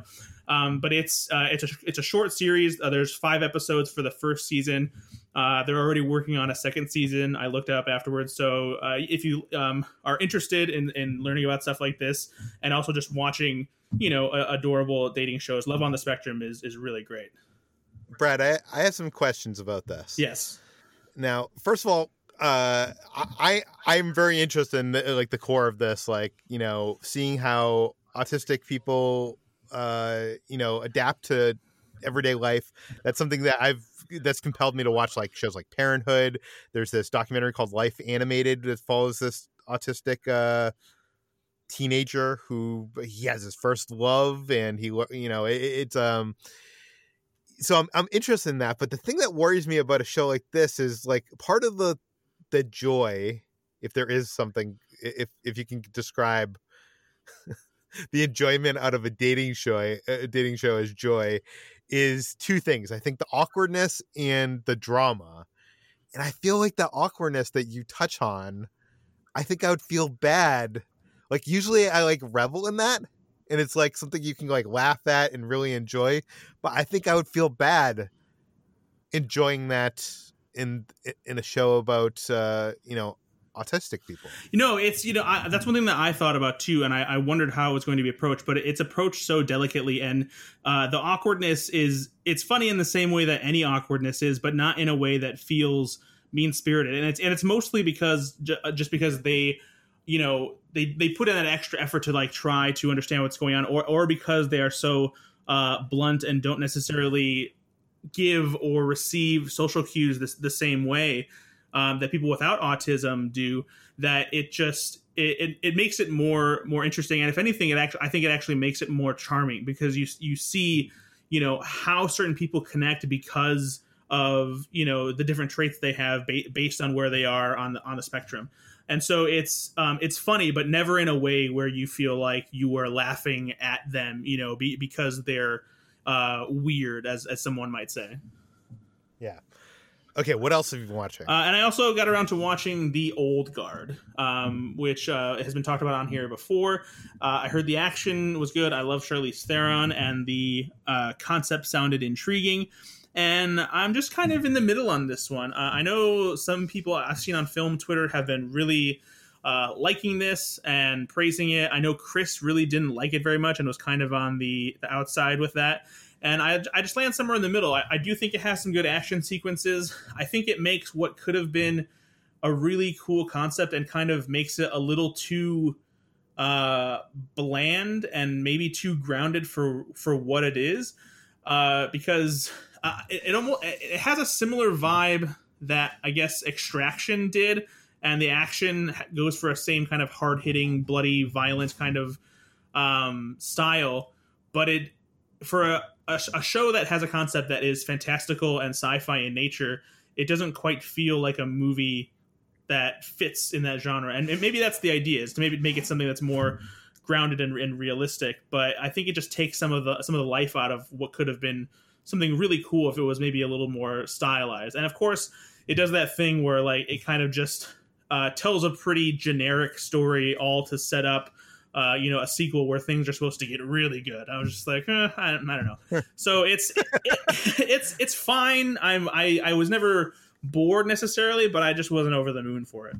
um, but it's uh, it's a it's a short series. Uh, there's five episodes for the first season. Uh, they're already working on a second season. I looked up afterwards. So uh, if you um, are interested in, in learning about stuff like this, and also just watching, you know, adorable dating shows, Love on the Spectrum is is really great. Brad, I, I have some questions about this. Yes. Now, first of all, uh, I I'm very interested in the, like the core of this, like you know, seeing how autistic people, uh, you know, adapt to everyday life. That's something that I've that's compelled me to watch like shows like Parenthood. There's this documentary called Life Animated that follows this autistic uh, teenager who he has his first love, and he you know it, it's um. So I'm I'm interested in that, but the thing that worries me about a show like this is like part of the the joy, if there is something, if if you can describe the enjoyment out of a dating show, a dating show as joy, is two things. I think the awkwardness and the drama, and I feel like the awkwardness that you touch on, I think I would feel bad. Like usually I like revel in that, and it's like something you can like laugh at and really enjoy. But I think I would feel bad enjoying that in in a show about uh, you know autistic people. You know, it's you know I, that's one thing that I thought about too, and I, I, wondered how it was going to be approached. But it's approached so delicately, and uh, the awkwardness is it's funny in the same way that any awkwardness is, but not in a way that feels mean spirited. And it's and it's mostly because uh, just because they you know they they put in that extra effort to like try to understand what's going on, or or because they are so uh, blunt and don't necessarily give or receive social cues the same way um, that people without autism do that it just it, it, it, makes it more more interesting. And if anything it actually i think it actually makes it more charming because you you see you know how certain people connect because of you know the different traits they have ba- based on where they are on the on the spectrum. And so it's um, it's funny but never in a way where you feel like you are laughing at them you know be, because they're uh, weird, as as someone might say. Yeah. Okay, what else have you been watching? Uh, and I also got around to watching The Old Guard, um, which uh, has been talked about on here before. Uh, I heard the action was good. I love Charlize Theron, and the uh, concept sounded intriguing. And I'm just kind of in the middle on this one. Uh, I know some people I've seen on film Twitter have been really uh, liking this and praising it. I know Chris really didn't like it very much and was kind of on the, the outside with that. And I, I just land somewhere in the middle. I, I do think it has some good action sequences. I think it makes what could have been a really cool concept and kind of makes it a little too uh, bland and maybe too grounded for for what it is. Uh, because uh, it, it almost it has a similar vibe that I guess Extraction did and the action goes for a same kind of hard hitting, bloody, violent kind of um, style. But it for a, a, a, show that has a concept that is fantastical and sci-fi in nature, it doesn't quite feel like a movie that fits in that genre. And, maybe that's the idea is to maybe make it something that's more grounded and, and realistic. But I think it just takes some of the some of the life out of what could have been something really cool if it was maybe a little more stylized. And of course, it does that thing where like it kind of just uh, tells a pretty generic story, all to set up. Uh, you know, a sequel where things are supposed to get really good. I was just like, eh, I, I, don't know. so it's it, it's it's fine. I'm I I was never bored necessarily, but I just wasn't over the moon for it.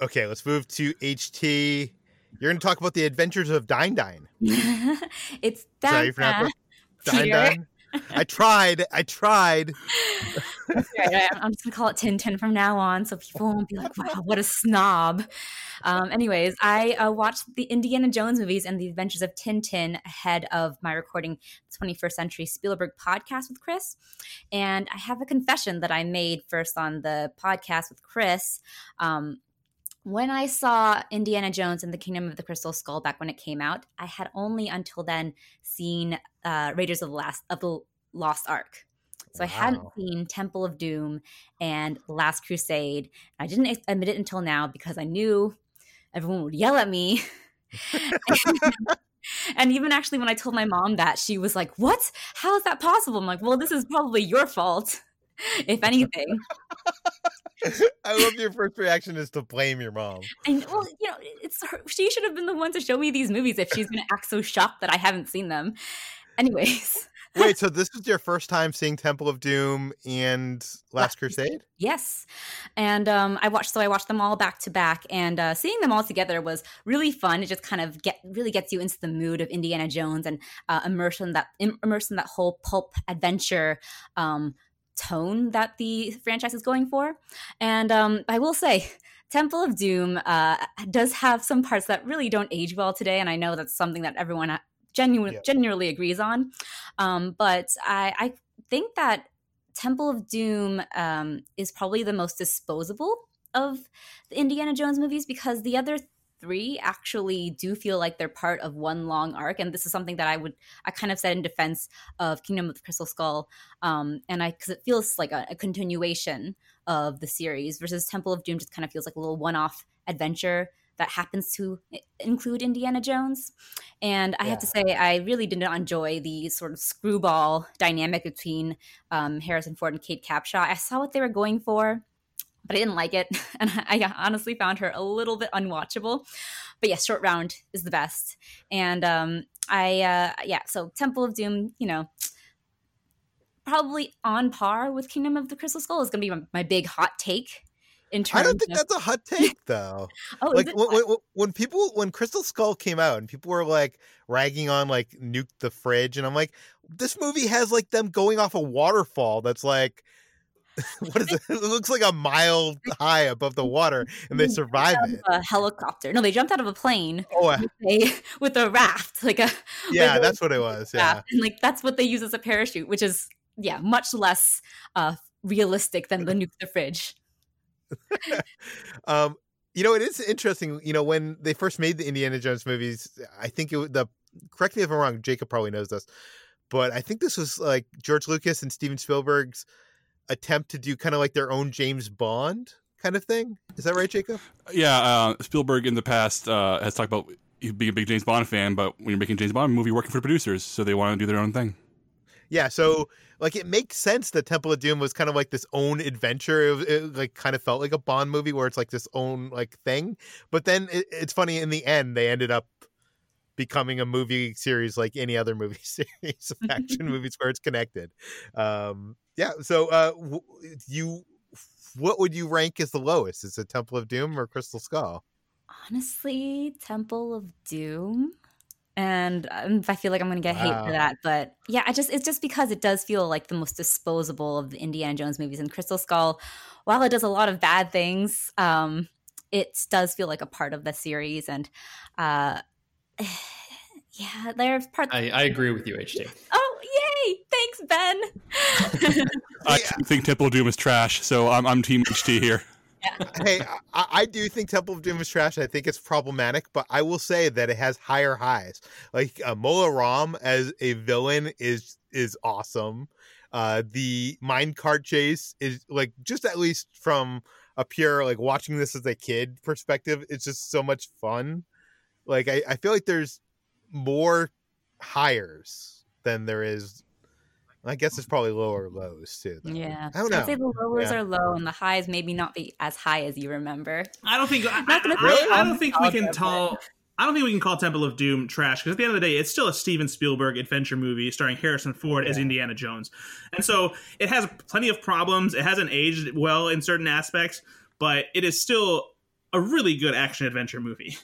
Okay, let's move to HT. You're going to talk about the adventures of Dine Dine. it's Dine Dine. Dine Dine. I tried. I tried. I'm just gonna call it Tintin from now on, so people won't be like, "Wow, what a snob." Um, anyways, I uh, watched the Indiana Jones movies and the Adventures of Tintin ahead of my recording 21st Century Spielberg podcast with Chris, and I have a confession that I made first on the podcast with Chris. Um, when I saw Indiana Jones and the Kingdom of the Crystal Skull back when it came out, I had only until then seen uh, Raiders of the Last of the Lost Ark. So wow. I hadn't seen Temple of Doom and Last Crusade. I didn't admit it until now because I knew everyone would yell at me. and even actually when I told my mom that, she was like, "What? How is that possible?" I'm like, "Well, this is probably your fault, if anything." I love your first reaction is to blame your mom. And well, you know, it's her, she should have been the one to show me these movies if she's going to act so shocked that I haven't seen them. Anyways, Wait, so this is your first time seeing Temple of Doom and Last Crusade? Yes, and um, I watched. So I watched them all back to back, and uh, seeing them all together was really fun. It just kind of get really gets you into the mood of Indiana Jones and uh, immerse in that immerse in that whole pulp adventure. Um, tone that the franchise is going for and um, i will say Temple of Doom uh, does have some parts that really don't age well today, and I know that's something that everyone genuine, yeah. genuinely agrees on. Um, but I, I, think that Temple of Doom um, is probably the most disposable of the Indiana Jones movies because the other three actually do feel like they're part of one long arc and this is something that i would i kind of said in defense of kingdom of the crystal skull um and i because it feels like a, a, continuation of the series versus temple of doom just kind of feels like a little one-off adventure that happens to include Indiana Jones. And I yeah. have to say, I really did not enjoy the sort of screwball dynamic between um, Harrison Ford and Kate Capshaw. I saw what they were going for, but I didn't like it. And I honestly found her a little bit unwatchable. But yes, Short Round is the best. And um, I, uh, yeah, so Temple of Doom, you know, probably on par with Kingdom of the Crystal Skull is going to be my, my big hot take in terms I don't think of... that's a hot take though. oh, like when, when, when, people when Crystal Skull came out and people were like ragging on like nuke the fridge and I'm like this movie has like them going off a waterfall that's like what is it? It looks like a mile high above the water, and they survive it. A helicopter? No, they jumped out of a plane. Oh, with a, with a raft, like a yeah, like that's what it was. Yeah, and like that's what they use as a parachute, which is yeah, much less uh, realistic than the nuke the fridge. um, you know, it is interesting. You know, when they first made the Indiana Jones movies, I think it the correct me if I'm wrong. Jacob probably knows this, but I think this was like George Lucas and Steven Spielberg's attempt to do kind of like their own James Bond kind of thing. Is that right, Jacob? Yeah, uh, Spielberg in the past uh, has talked about being a big James Bond fan, but when you're making James Bond movie, working for producers, so they want to do their own thing. Yeah, so like it makes sense that Temple of Doom was kind of like this own adventure. It, it like kind of felt like a Bond movie where it's like this own like thing. But then it, it's funny in the end they ended up becoming a movie series like any other movie series of action movies where it's connected. Um, yeah. So uh, you, what would you rank as the lowest? Is it Temple of Doom or Crystal Skull? Honestly, Temple of Doom and um, I feel like I'm going to get wow. hate for that. But yeah, I just it's just because it does feel like the most disposable of the Indiana Jones movies. And Crystal Skull, while it does a lot of bad things, um, it does feel like a part of the series. And uh, yeah, there's parts. I, I agree with you, HT. Oh yay! Thanks, Ben. I think Temple of Doom is trash, so I'm I'm Team HT here. hey, I, I, do think Temple of Doom is trash. I think it's problematic, but I will say that it has higher highs. Like uh, Mola Ram as a villain is is awesome. Uh, the minecart chase is like just at least from a pure like watching this as a kid perspective, it's just so much fun. Like I, I feel like there's more hires than there is I guess it's probably lower lows too. Though. Yeah, I don't know. I'd say the lowers yeah. are low and the highs maybe not be as high as you remember. I don't think. I, I, I, I don't think we can call. I don't think we can call Temple of Doom trash because at the end of the day, it's still a Steven Spielberg adventure movie starring Harrison Ford yeah. as Indiana Jones, and so it has plenty of problems. It hasn't aged well in certain aspects, but it is still a really good action adventure movie.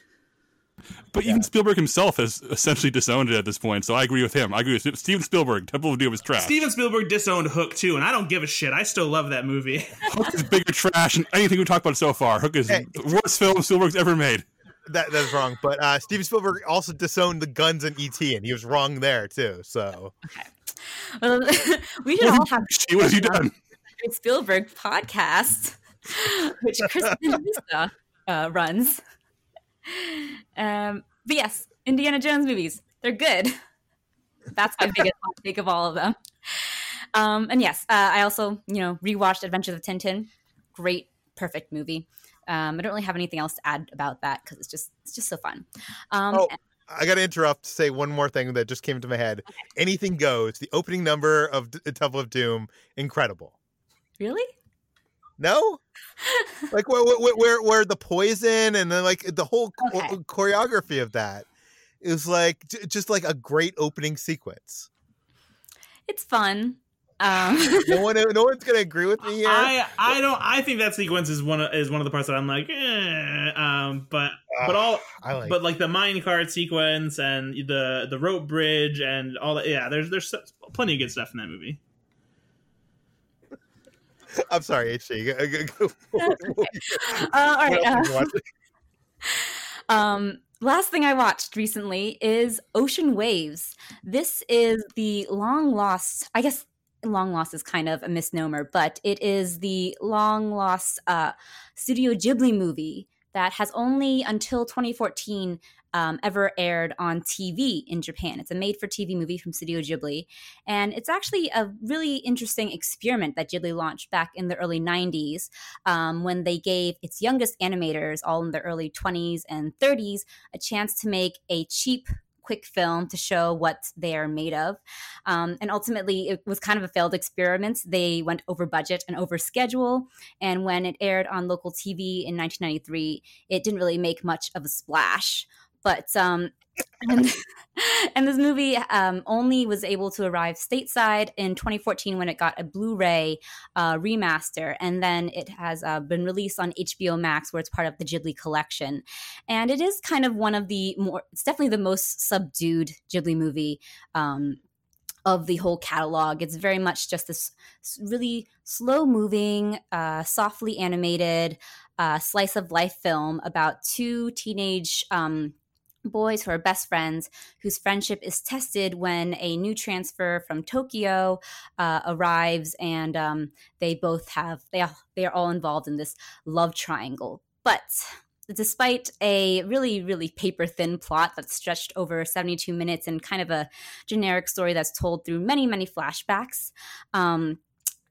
But yeah. even Spielberg himself has essentially disowned it at this point, so I agree with him. I agree with Steven Spielberg. Temple of Doom is trash. Steven Spielberg disowned Hook too, and I don't give a shit. I still love that movie. Hook is bigger trash than anything we talked about so far. Hook is hey, the worst film Spielberg's ever made. That that's wrong. But uh, Steven Spielberg also disowned the guns in ET, and he was wrong there too. So okay, well, we should all have. What have you done? Spielberg podcast, which Kristen uh, runs. Um, but yes, Indiana Jones movies, they're good. That's my biggest hot take of all of them. Um, and yes, uh, I also, you know, rewatched Adventures of Tintin. Great, perfect movie. Um, I don't really have anything else to add about that because it's just it's just so fun. Um, oh, I got to interrupt to say one more thing that just came to my head. Okay. Anything goes. The opening number of D- Temple of Doom, incredible. Really? No, like where, where where the poison and then like the whole okay. choreography of that is like just like a great opening sequence. it's fun. Um, no one, no one's gonna agree with me here. I, I don't. I think that sequence is one of, is one of the parts that I'm like, eh, um, but but all, I like. but like the mine cart sequence and the the rope bridge and all that. Yeah, there's there's plenty of good stuff in that movie. I'm sorry, HT. uh, all right. Uh, um, last thing I watched recently is Ocean Waves. This is the long lost, I guess long lost is kind of a misnomer, but it is the long lost uh, Studio Ghibli movie that has only until 2014 um, ever aired on TV in Japan. It's a made for TV movie from Studio Ghibli. And it's actually a really interesting experiment that Ghibli launched back in the early 90s um, when they gave its youngest animators, all in their early 20s and 30s, a chance to make a cheap quick film to show what they are made of. Um, and ultimately, it was kind of a failed experiment. They went over budget and over schedule. And when it aired on local TV in 1993, it didn't really make much of a splash. But um, and, and, this movie um, only was able to arrive stateside in 2014 when it got a Blu-ray uh, remaster, and then it has uh, been released on HBO Max, where it's part of the Ghibli collection. And it is kind of one of the more, it's definitely the most subdued Ghibli movie. Um, of the whole catalog. It's very much just this really slow moving, uh, softly animated uh, slice of life film about two teenage um, boys who are best friends whose friendship is tested when a new transfer from Tokyo uh, arrives and um, they both have they are, they are all involved in this love triangle. But despite a really really paper thin plot that's stretched over 72 minutes and kind of a generic story that's told through many many flashbacks um,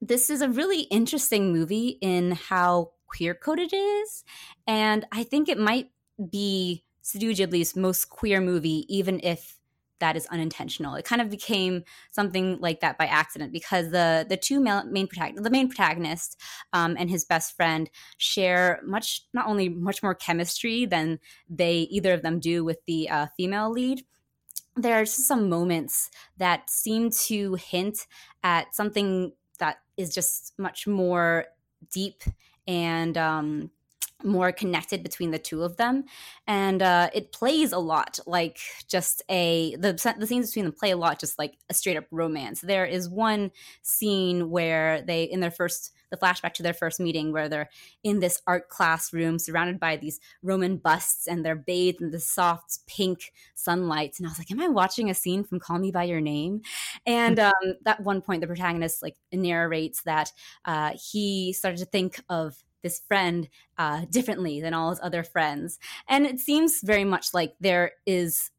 this is a really interesting movie in how queer coded it is and i think it might be Studio Ghibli's most queer movie, even if that is unintentional. It kind of became something like that by accident because the the two main protagonist, the main protagonist um, and his best friend share much not only much more chemistry than they either of them do with the uh, female lead. There are just some moments that seem to hint at something that is just much more deep and um, more connected between the two of them. And uh, it plays a lot like just a the, the scenes between them play a lot just like a straight up romance. There is one scene where they in their first the flashback to their first meeting where they're in this art classroom surrounded by these roman busts and they're bathed in the soft pink sunlight. And i was like am i watching a scene from call me by your name? And um, at one point the protagonist like narrates that uh, he started to think of this friend uh, differently than all his other friends. And it seems very much like there is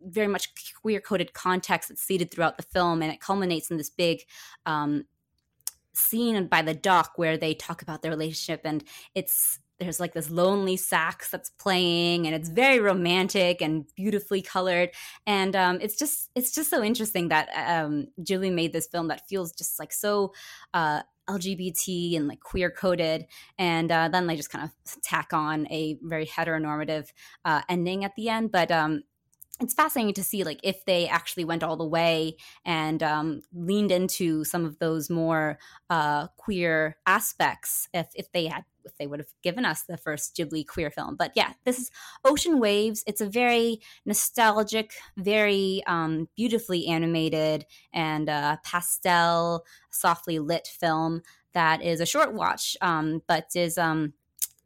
very much queer coded context that's seeded throughout the film, and it culminates in this big um, scene by the dock where they talk about their relationship, and it's there's like this lonely sax that's playing and it's very romantic and beautifully colored and um, it's just it's just so interesting that um, Ghibli made this film that feels just like so uh, LGBT and like queer coded, and uh, then they just kind of tack on a very heteronormative uh, ending at the end. But um, it's fascinating to see like if they actually went all the way and um, leaned into some of those more uh, queer aspects if if they had if they would have given us the first Ghibli queer film. But yeah, this is Ocean Waves. It's a very nostalgic, very um, beautifully animated and uh, pastel, softly lit film that is a short watch, um, but is um,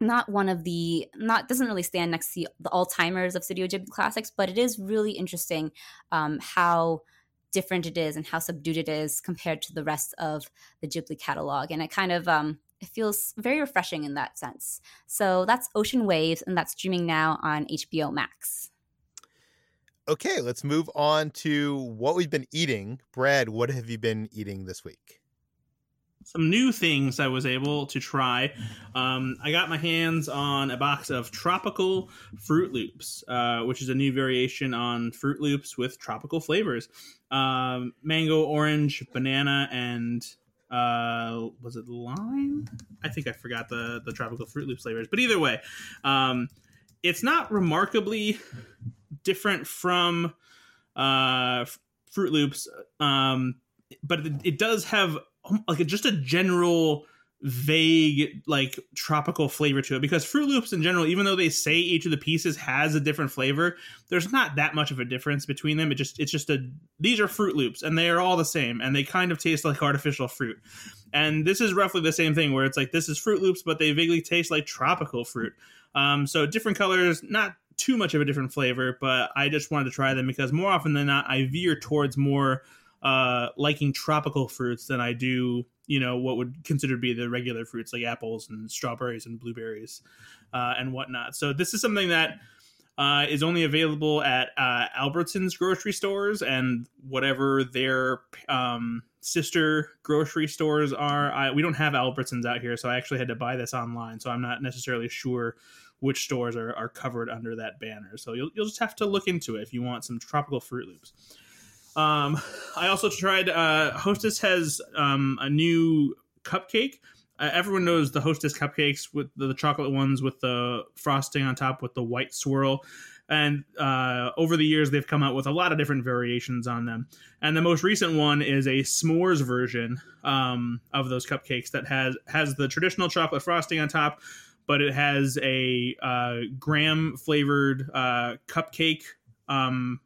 not one of the not doesn't really stand next to the all timers of Studio Ghibli classics, but it is really interesting um, how different it is and how subdued it is compared to the rest of the Ghibli catalog, and it kind of um, it feels very refreshing in that sense. So that's Ocean Waves, and that's streaming now on HBO Max. Okay, let's move on to what we've been eating. Brad, what have you been eating this week? Some new things I was able to try. Um, I got my hands on a box of tropical Froot Loops, uh, which is a new variation on Froot Loops with tropical flavors um, mango, orange, banana, and uh was it lime? I think i forgot the the tropical Froot Loop flavors but either way um it's not remarkably different from uh Froot Loops um but it, it does have um, like a, just a general vague like tropical flavor to it because Froot Loops in general, even though they say each of the pieces has a different flavor, there's not that much of a difference between them. It just it's just a these are Froot Loops and they are all the same and they kind of taste like artificial fruit. And this is roughly the same thing where it's like this is Froot Loops, but they vaguely taste like tropical fruit. Um, so different colors, not too much of a different flavor, but I just wanted to try them because more often than not, I veer towards more uh, liking tropical fruits than I do, you know, what would consider to be the regular fruits like apples and strawberries and blueberries uh, and whatnot. So this is something that uh, is only available at uh, Albertsons grocery stores and whatever their um, sister grocery stores are. I, we don't have Albertsons out here, so I actually had to buy this online. So I'm not necessarily sure which stores are, are covered under that banner. So you'll, you'll just have to look into it if you want some tropical Froot Loops. Um, I also tried. Uh, Hostess has um, a new cupcake. Uh, everyone knows the Hostess cupcakes with the, the, chocolate ones with the frosting on top with the white swirl. And uh, over the years, they've come out with a lot of different variations on them. And the most recent one is a s'mores version um, of those cupcakes that has has the traditional chocolate frosting on top, but it has a uh, graham flavored uh, cupcake um,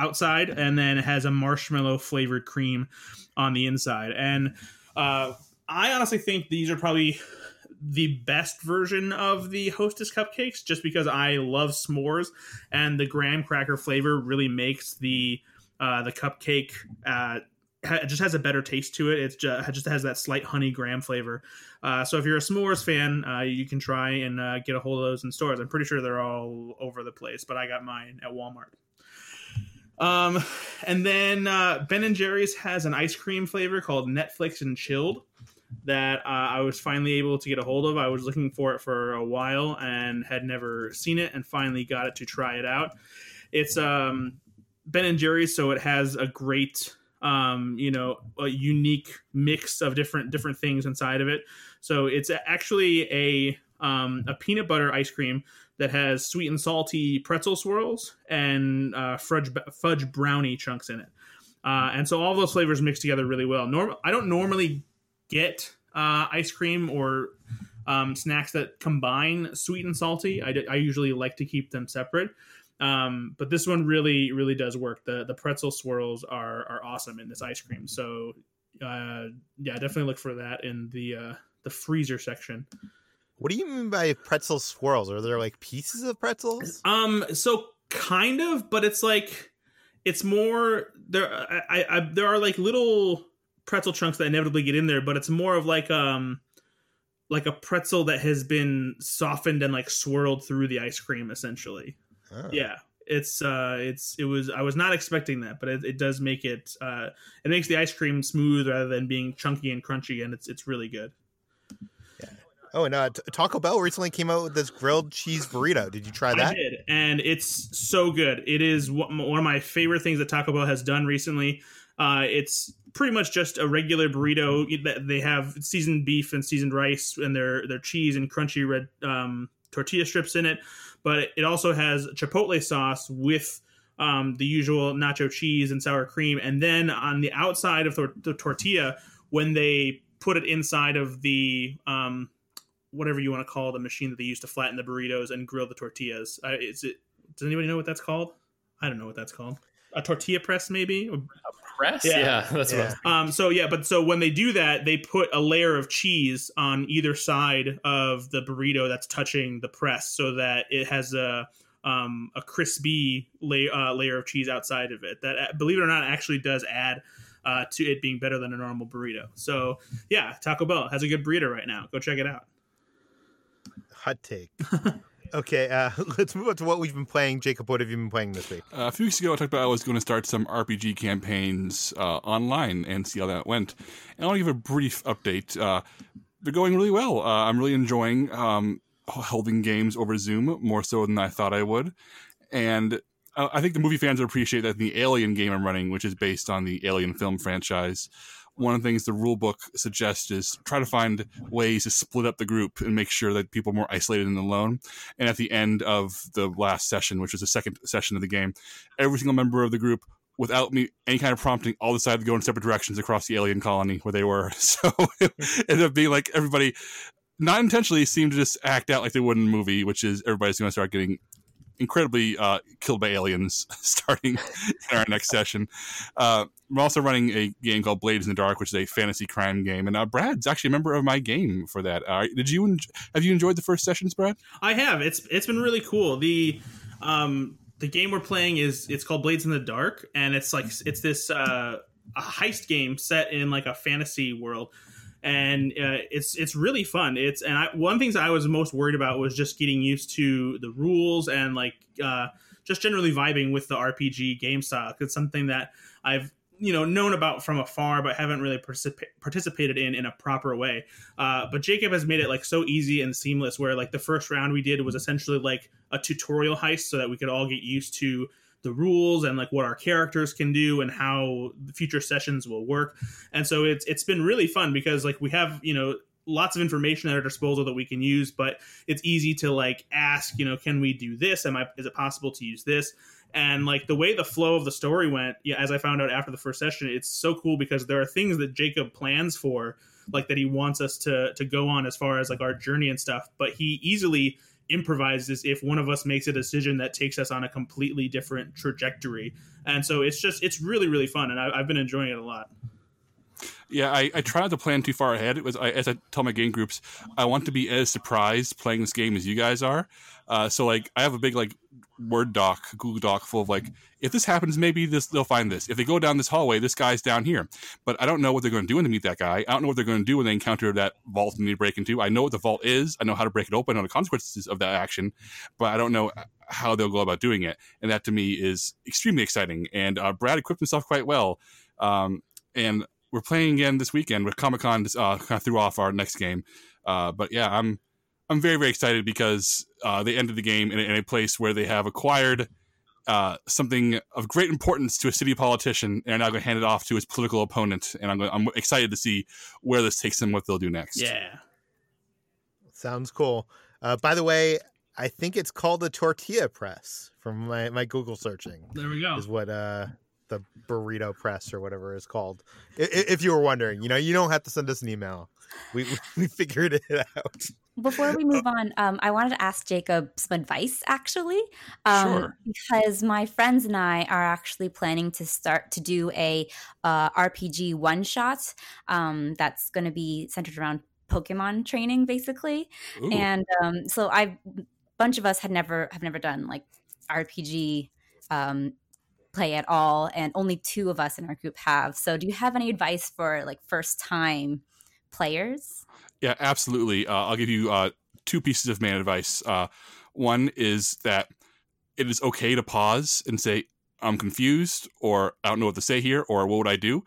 outside, and then it has a marshmallow flavored cream on the inside. And uh, I honestly think these are probably the best version of the Hostess cupcakes, just because I love s'mores, and the graham cracker flavor really makes the uh, the cupcake uh, it just has a better taste to it. It's just, it just has that slight honey graham flavor. Uh, so if you're a s'mores fan, uh, you can try and uh, get a hold of those in stores. I'm pretty sure they're all over the place, but I got mine at Walmart. Um, and then uh, Ben and Jerry's has an ice cream flavor called Netflix and Chilled that uh, I was finally able to get a hold of. I was looking for it for a while and had never seen it, and finally got it to try it out. It's um, Ben and Jerry's, so it has a great um, you know, a unique mix of different different things inside of it. So it's actually a um, a peanut butter ice cream that has sweet and salty pretzel swirls and uh, fudge fudge brownie chunks in it. Uh, and so all those flavors mix together really well. Norm- I don't normally get uh, ice cream or um, snacks that combine sweet and salty. I, d- I usually like to keep them separate. Um, but this one really, really does work. The the pretzel swirls are are awesome in this ice cream. So uh, yeah, definitely look for that in the uh, the freezer section. What do you mean by pretzel swirls? Are there like pieces of pretzels? Um, so kind of, but it's like it's more there. I, I, there are like little pretzel chunks that inevitably get in there, but it's more of like um like a pretzel that has been softened and like swirled through the ice cream essentially. Oh. Yeah, it's uh, it's it was I was not expecting that, but it, it does make it uh, it makes the ice cream smooth rather than being chunky and crunchy, and it's it's really good. Oh, and uh, Taco Bell recently came out with this grilled cheese burrito. Did you try that? I did, and it's so good. It is one of my favorite things that Taco Bell has done recently. Uh, it's pretty much just a regular burrito. that They have seasoned beef and seasoned rice, and their their cheese and crunchy red um, tortilla strips in it but it also has chipotle sauce with um, the usual nacho cheese and sour cream. And then on the outside of the, the tortilla, when they put it inside of the um, whatever you want to call the machine that they use to flatten the burritos and grill the tortillas, uh, is it? Does anybody know what that's called? I don't know what that's called. A tortilla press, maybe. A press? Yeah, yeah that's yeah. what. um. So yeah, but so when they do that, they put a layer of cheese on either side of the burrito that's touching the press, so that it has a um a crispy lay, uh, layer of cheese outside of it. That uh, believe it or not, actually does add. Uh, to it being better than a normal burrito. So, yeah, Taco Bell has a good burrito right now. Go check it out. Hot take. Okay, uh, let's move on to what we've been playing. Jacob, what have you been playing this week? Uh, a few weeks ago, I talked about I was going to start some RPG campaigns uh, online and see how that went. And I'll give a brief update. Uh, they're going really well. Uh, I'm really enjoying um, holding games over Zoom more so than I thought I would. And I think the movie fans will appreciate that the Alien game I'm running, which is based on the Alien film franchise, one of the things the rule book suggests is try to find ways to split up the group and make sure that people are more isolated and alone. And at the end of the last session, which was the second session of the game, every single member of the group without me any kind of prompting, all decided to go in separate directions across the alien colony where they were. So it ended up being like everybody, not intentionally, seemed to just act out like they would in a movie, which is everybody's going to start getting incredibly uh, killed by aliens starting in our next session. Uh, I'm also running a game called Blades in the Dark, which is a fantasy crime game, and uh, Brad's actually a member of my game for that. Uh, did you en- have you enjoyed the first sessions, Brad? I have. It's it's been really cool. The um the game we're playing is it's called Blades in the Dark, and it's like it's this uh, a heist game set in like a fantasy world and uh, it's it's really fun. It's and I, one of the things I was most worried about was just getting used to the rules and like uh, just generally vibing with the RPG game style. It's something that I've you know known about from afar, but haven't really particip- participated in in a proper way. Uh, but Jacob has made it like so easy and seamless. Where like the first round we did was essentially like a tutorial heist, so that we could all get used to the rules and like what our characters can do and how future sessions will work. And so it's it's been really fun because like we have, you know, lots of information at our disposal that we can use, but it's easy to like ask, you know, can we do this? Am I is it possible to use this? And like the way the flow of the story went, yeah, as I found out after the first session, it's so cool because there are things that Jacob plans for, like that he wants us to to go on as far as like our journey and stuff, but he easily improvises if one of us makes a decision that takes us on a completely different trajectory. And so it's just it's really really fun, and I, have been enjoying it a lot. Yeah, I, I try not to plan too far ahead. It was I, as I tell my game groups, I want to be as surprised playing this game as you guys are. Uh, so like I have a big like Word doc, Google Doc full of like, if this happens, maybe this they'll find this. If they go down this hallway, this guy's down here. But I don't know what they're going to do when they meet that guy. I don't know what they're going to do when they encounter that vault and need to break into. I know what the vault is. I know how to break it open. Know the consequences of that action, but I don't know how they'll go about doing it. And that to me is extremely exciting. And uh, Brad equipped himself quite well. Um, and we're playing again this weekend with Comic Con. Uh, kind of threw off our next game. Uh, but yeah, I'm I'm very very excited because uh, they ended the game in a, in a, place where they have acquired uh, something of great importance to a city politician and are now going to hand it off to his political opponent. And I'm going, I'm excited to see where this takes them, what they'll do next. Yeah, sounds cool. Uh, by the way, I think it's called the tortilla press from my, my Google searching. There we go. Is what uh the burrito press or whatever it's called. If, if you were wondering, you know, you don't have to send us an email. We we figured it out. Before we move on, um, I wanted to ask Jacob some advice, actually, um, sure. because my friends and I are actually planning to start to do a uh, RPG one shot um, that's going to be centered around Pokemon training, basically. Ooh. And um, so I, bunch of us had never have never done like RPG um, play at all, and only two of us in our group have. So, do you have any advice for like first time players? Yeah, absolutely. Uh, I'll give you uh, two pieces of man advice. Uh, one is that it is okay to pause and say, I'm confused, or I don't know what to say here, or what would I do?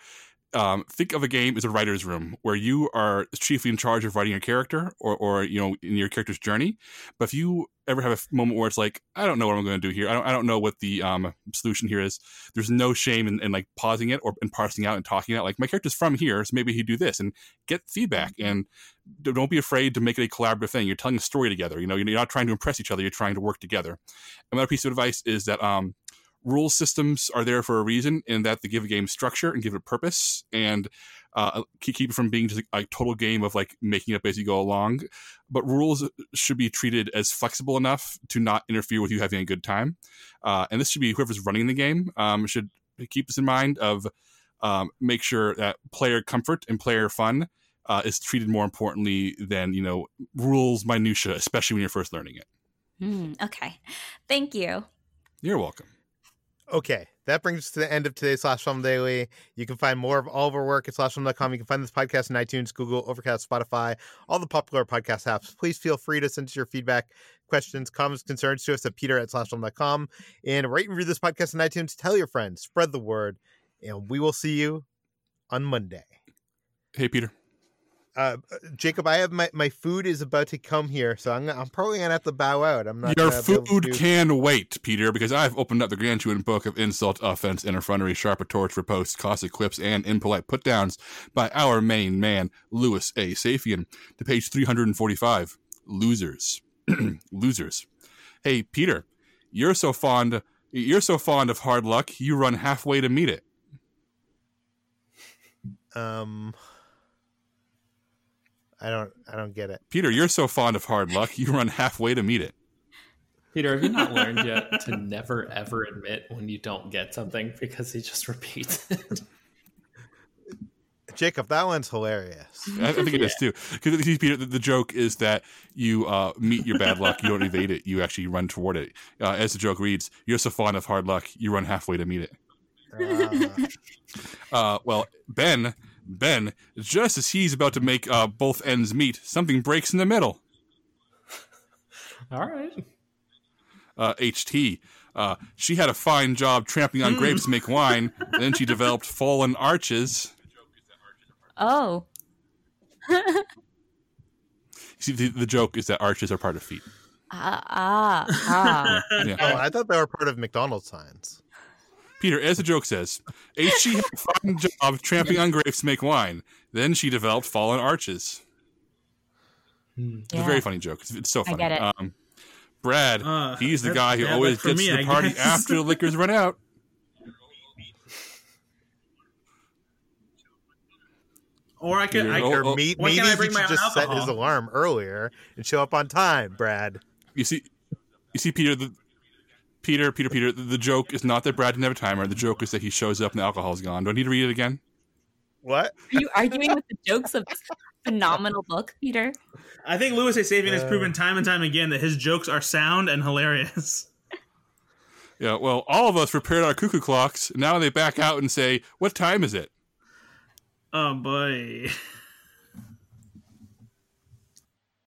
Um, think of a game as a writer's room where you are chiefly in charge of writing your character or, or you know in your character's journey. But if you ever have a moment where it's like i don't know what i'm going to do here. I don't, I don't know what the um, solution here is there's no shame in, in like pausing it or in parsing out and talking out like my character's from here so maybe he'd do this and get feedback. Mm-hmm. and don't be afraid to make it a collaborative thing. You're telling a story together you know you're not trying to impress each other you're trying to work together. Another piece of advice is that um, rule systems are there for a reason in that they give a game structure and give it a purpose and uh, keep it from being just a, a, total game of like making up as you go along. But rules should be treated as flexible enough to not interfere with you having a good time. Uh, and this should be whoever's running the game um, should keep this in mind of um, make sure that player comfort and player fun uh, is treated more importantly than you know rules minutia, especially when you're first learning it. Mm, okay, thank you. You're welcome. Okay, that brings us to the end of today's Slash Film Daily. You can find more of all of our work at slashfilm.com. You can find this podcast on iTunes, Google, Overcast, Spotify, all the popular podcast apps. Please feel free to send us your feedback, questions, comments, concerns to us at peter at slashfilm.com. And rate and review this podcast on iTunes. Tell your friends, spread the word, and we will see you on Monday. Hey, Peter. Uh, Jacob, I have my, my food is about to come here, so I'm, I'm probably gonna have to bow out. I'm not. Your food can wait, Peter, because I've opened up the gargantuan book of insult, offense, interference, sharp retorts, riposte, caustic quips, and impolite put downs by our main man, Louis A. Safian, to page 345. Losers, losers. Hey, Peter, you're so fond You're so fond of hard luck, you run halfway to meet it. Um, I don't. I don't get it. Peter, you're so fond of hard luck, you run halfway to meet it. Peter, have you not learned yet to never ever admit when you don't get something because he just repeats it? Jacob, that one's hilarious. I, I think it is too. Because Peter, the, the joke is that you uh, meet your bad luck, you don't evade it, you actually run toward it. Uh, as the joke reads, "You're so fond of hard luck, you run halfway to meet it." Uh, Uh, well, Ben, Ben, just as he's about to make uh, both ends meet, something breaks in the middle. All right. Uh, HT. Uh, she had a fine job trampling on grapes to make wine. Then she developed fallen arches. Oh. See, the, the joke is that arches are part of feet. Ah, ah, ah. Yeah. oh, I thought they were part of McDonald's signs. Peter, as the joke says, HT had a fine job tramping on grapes to make wine. Then she developed fallen arches. It's a very funny joke. It's, it's so I funny. get it. Um, Brad, Uh, he's the guy who bad always gets me, to the I party guess. after the liquors run out. Or I could. I Oh, could Or oh. me- maybe can't I he should my own just set his alarm earlier and show up on time, Brad. You see, you see, Peter. The, Peter, Peter, Peter. The, the joke is not that Brad didn't have a timer. The joke is that he shows up and the alcohol's gone. Do I need to read it again? What? Are you arguing with the jokes of this phenomenal book, Peter? I think Louis A. Safian has Uh. proven time and time again that his jokes are sound and hilarious. Yeah. Well, all of us repaired our cuckoo clocks. Now they back out and say, "What time is it?" Oh boy.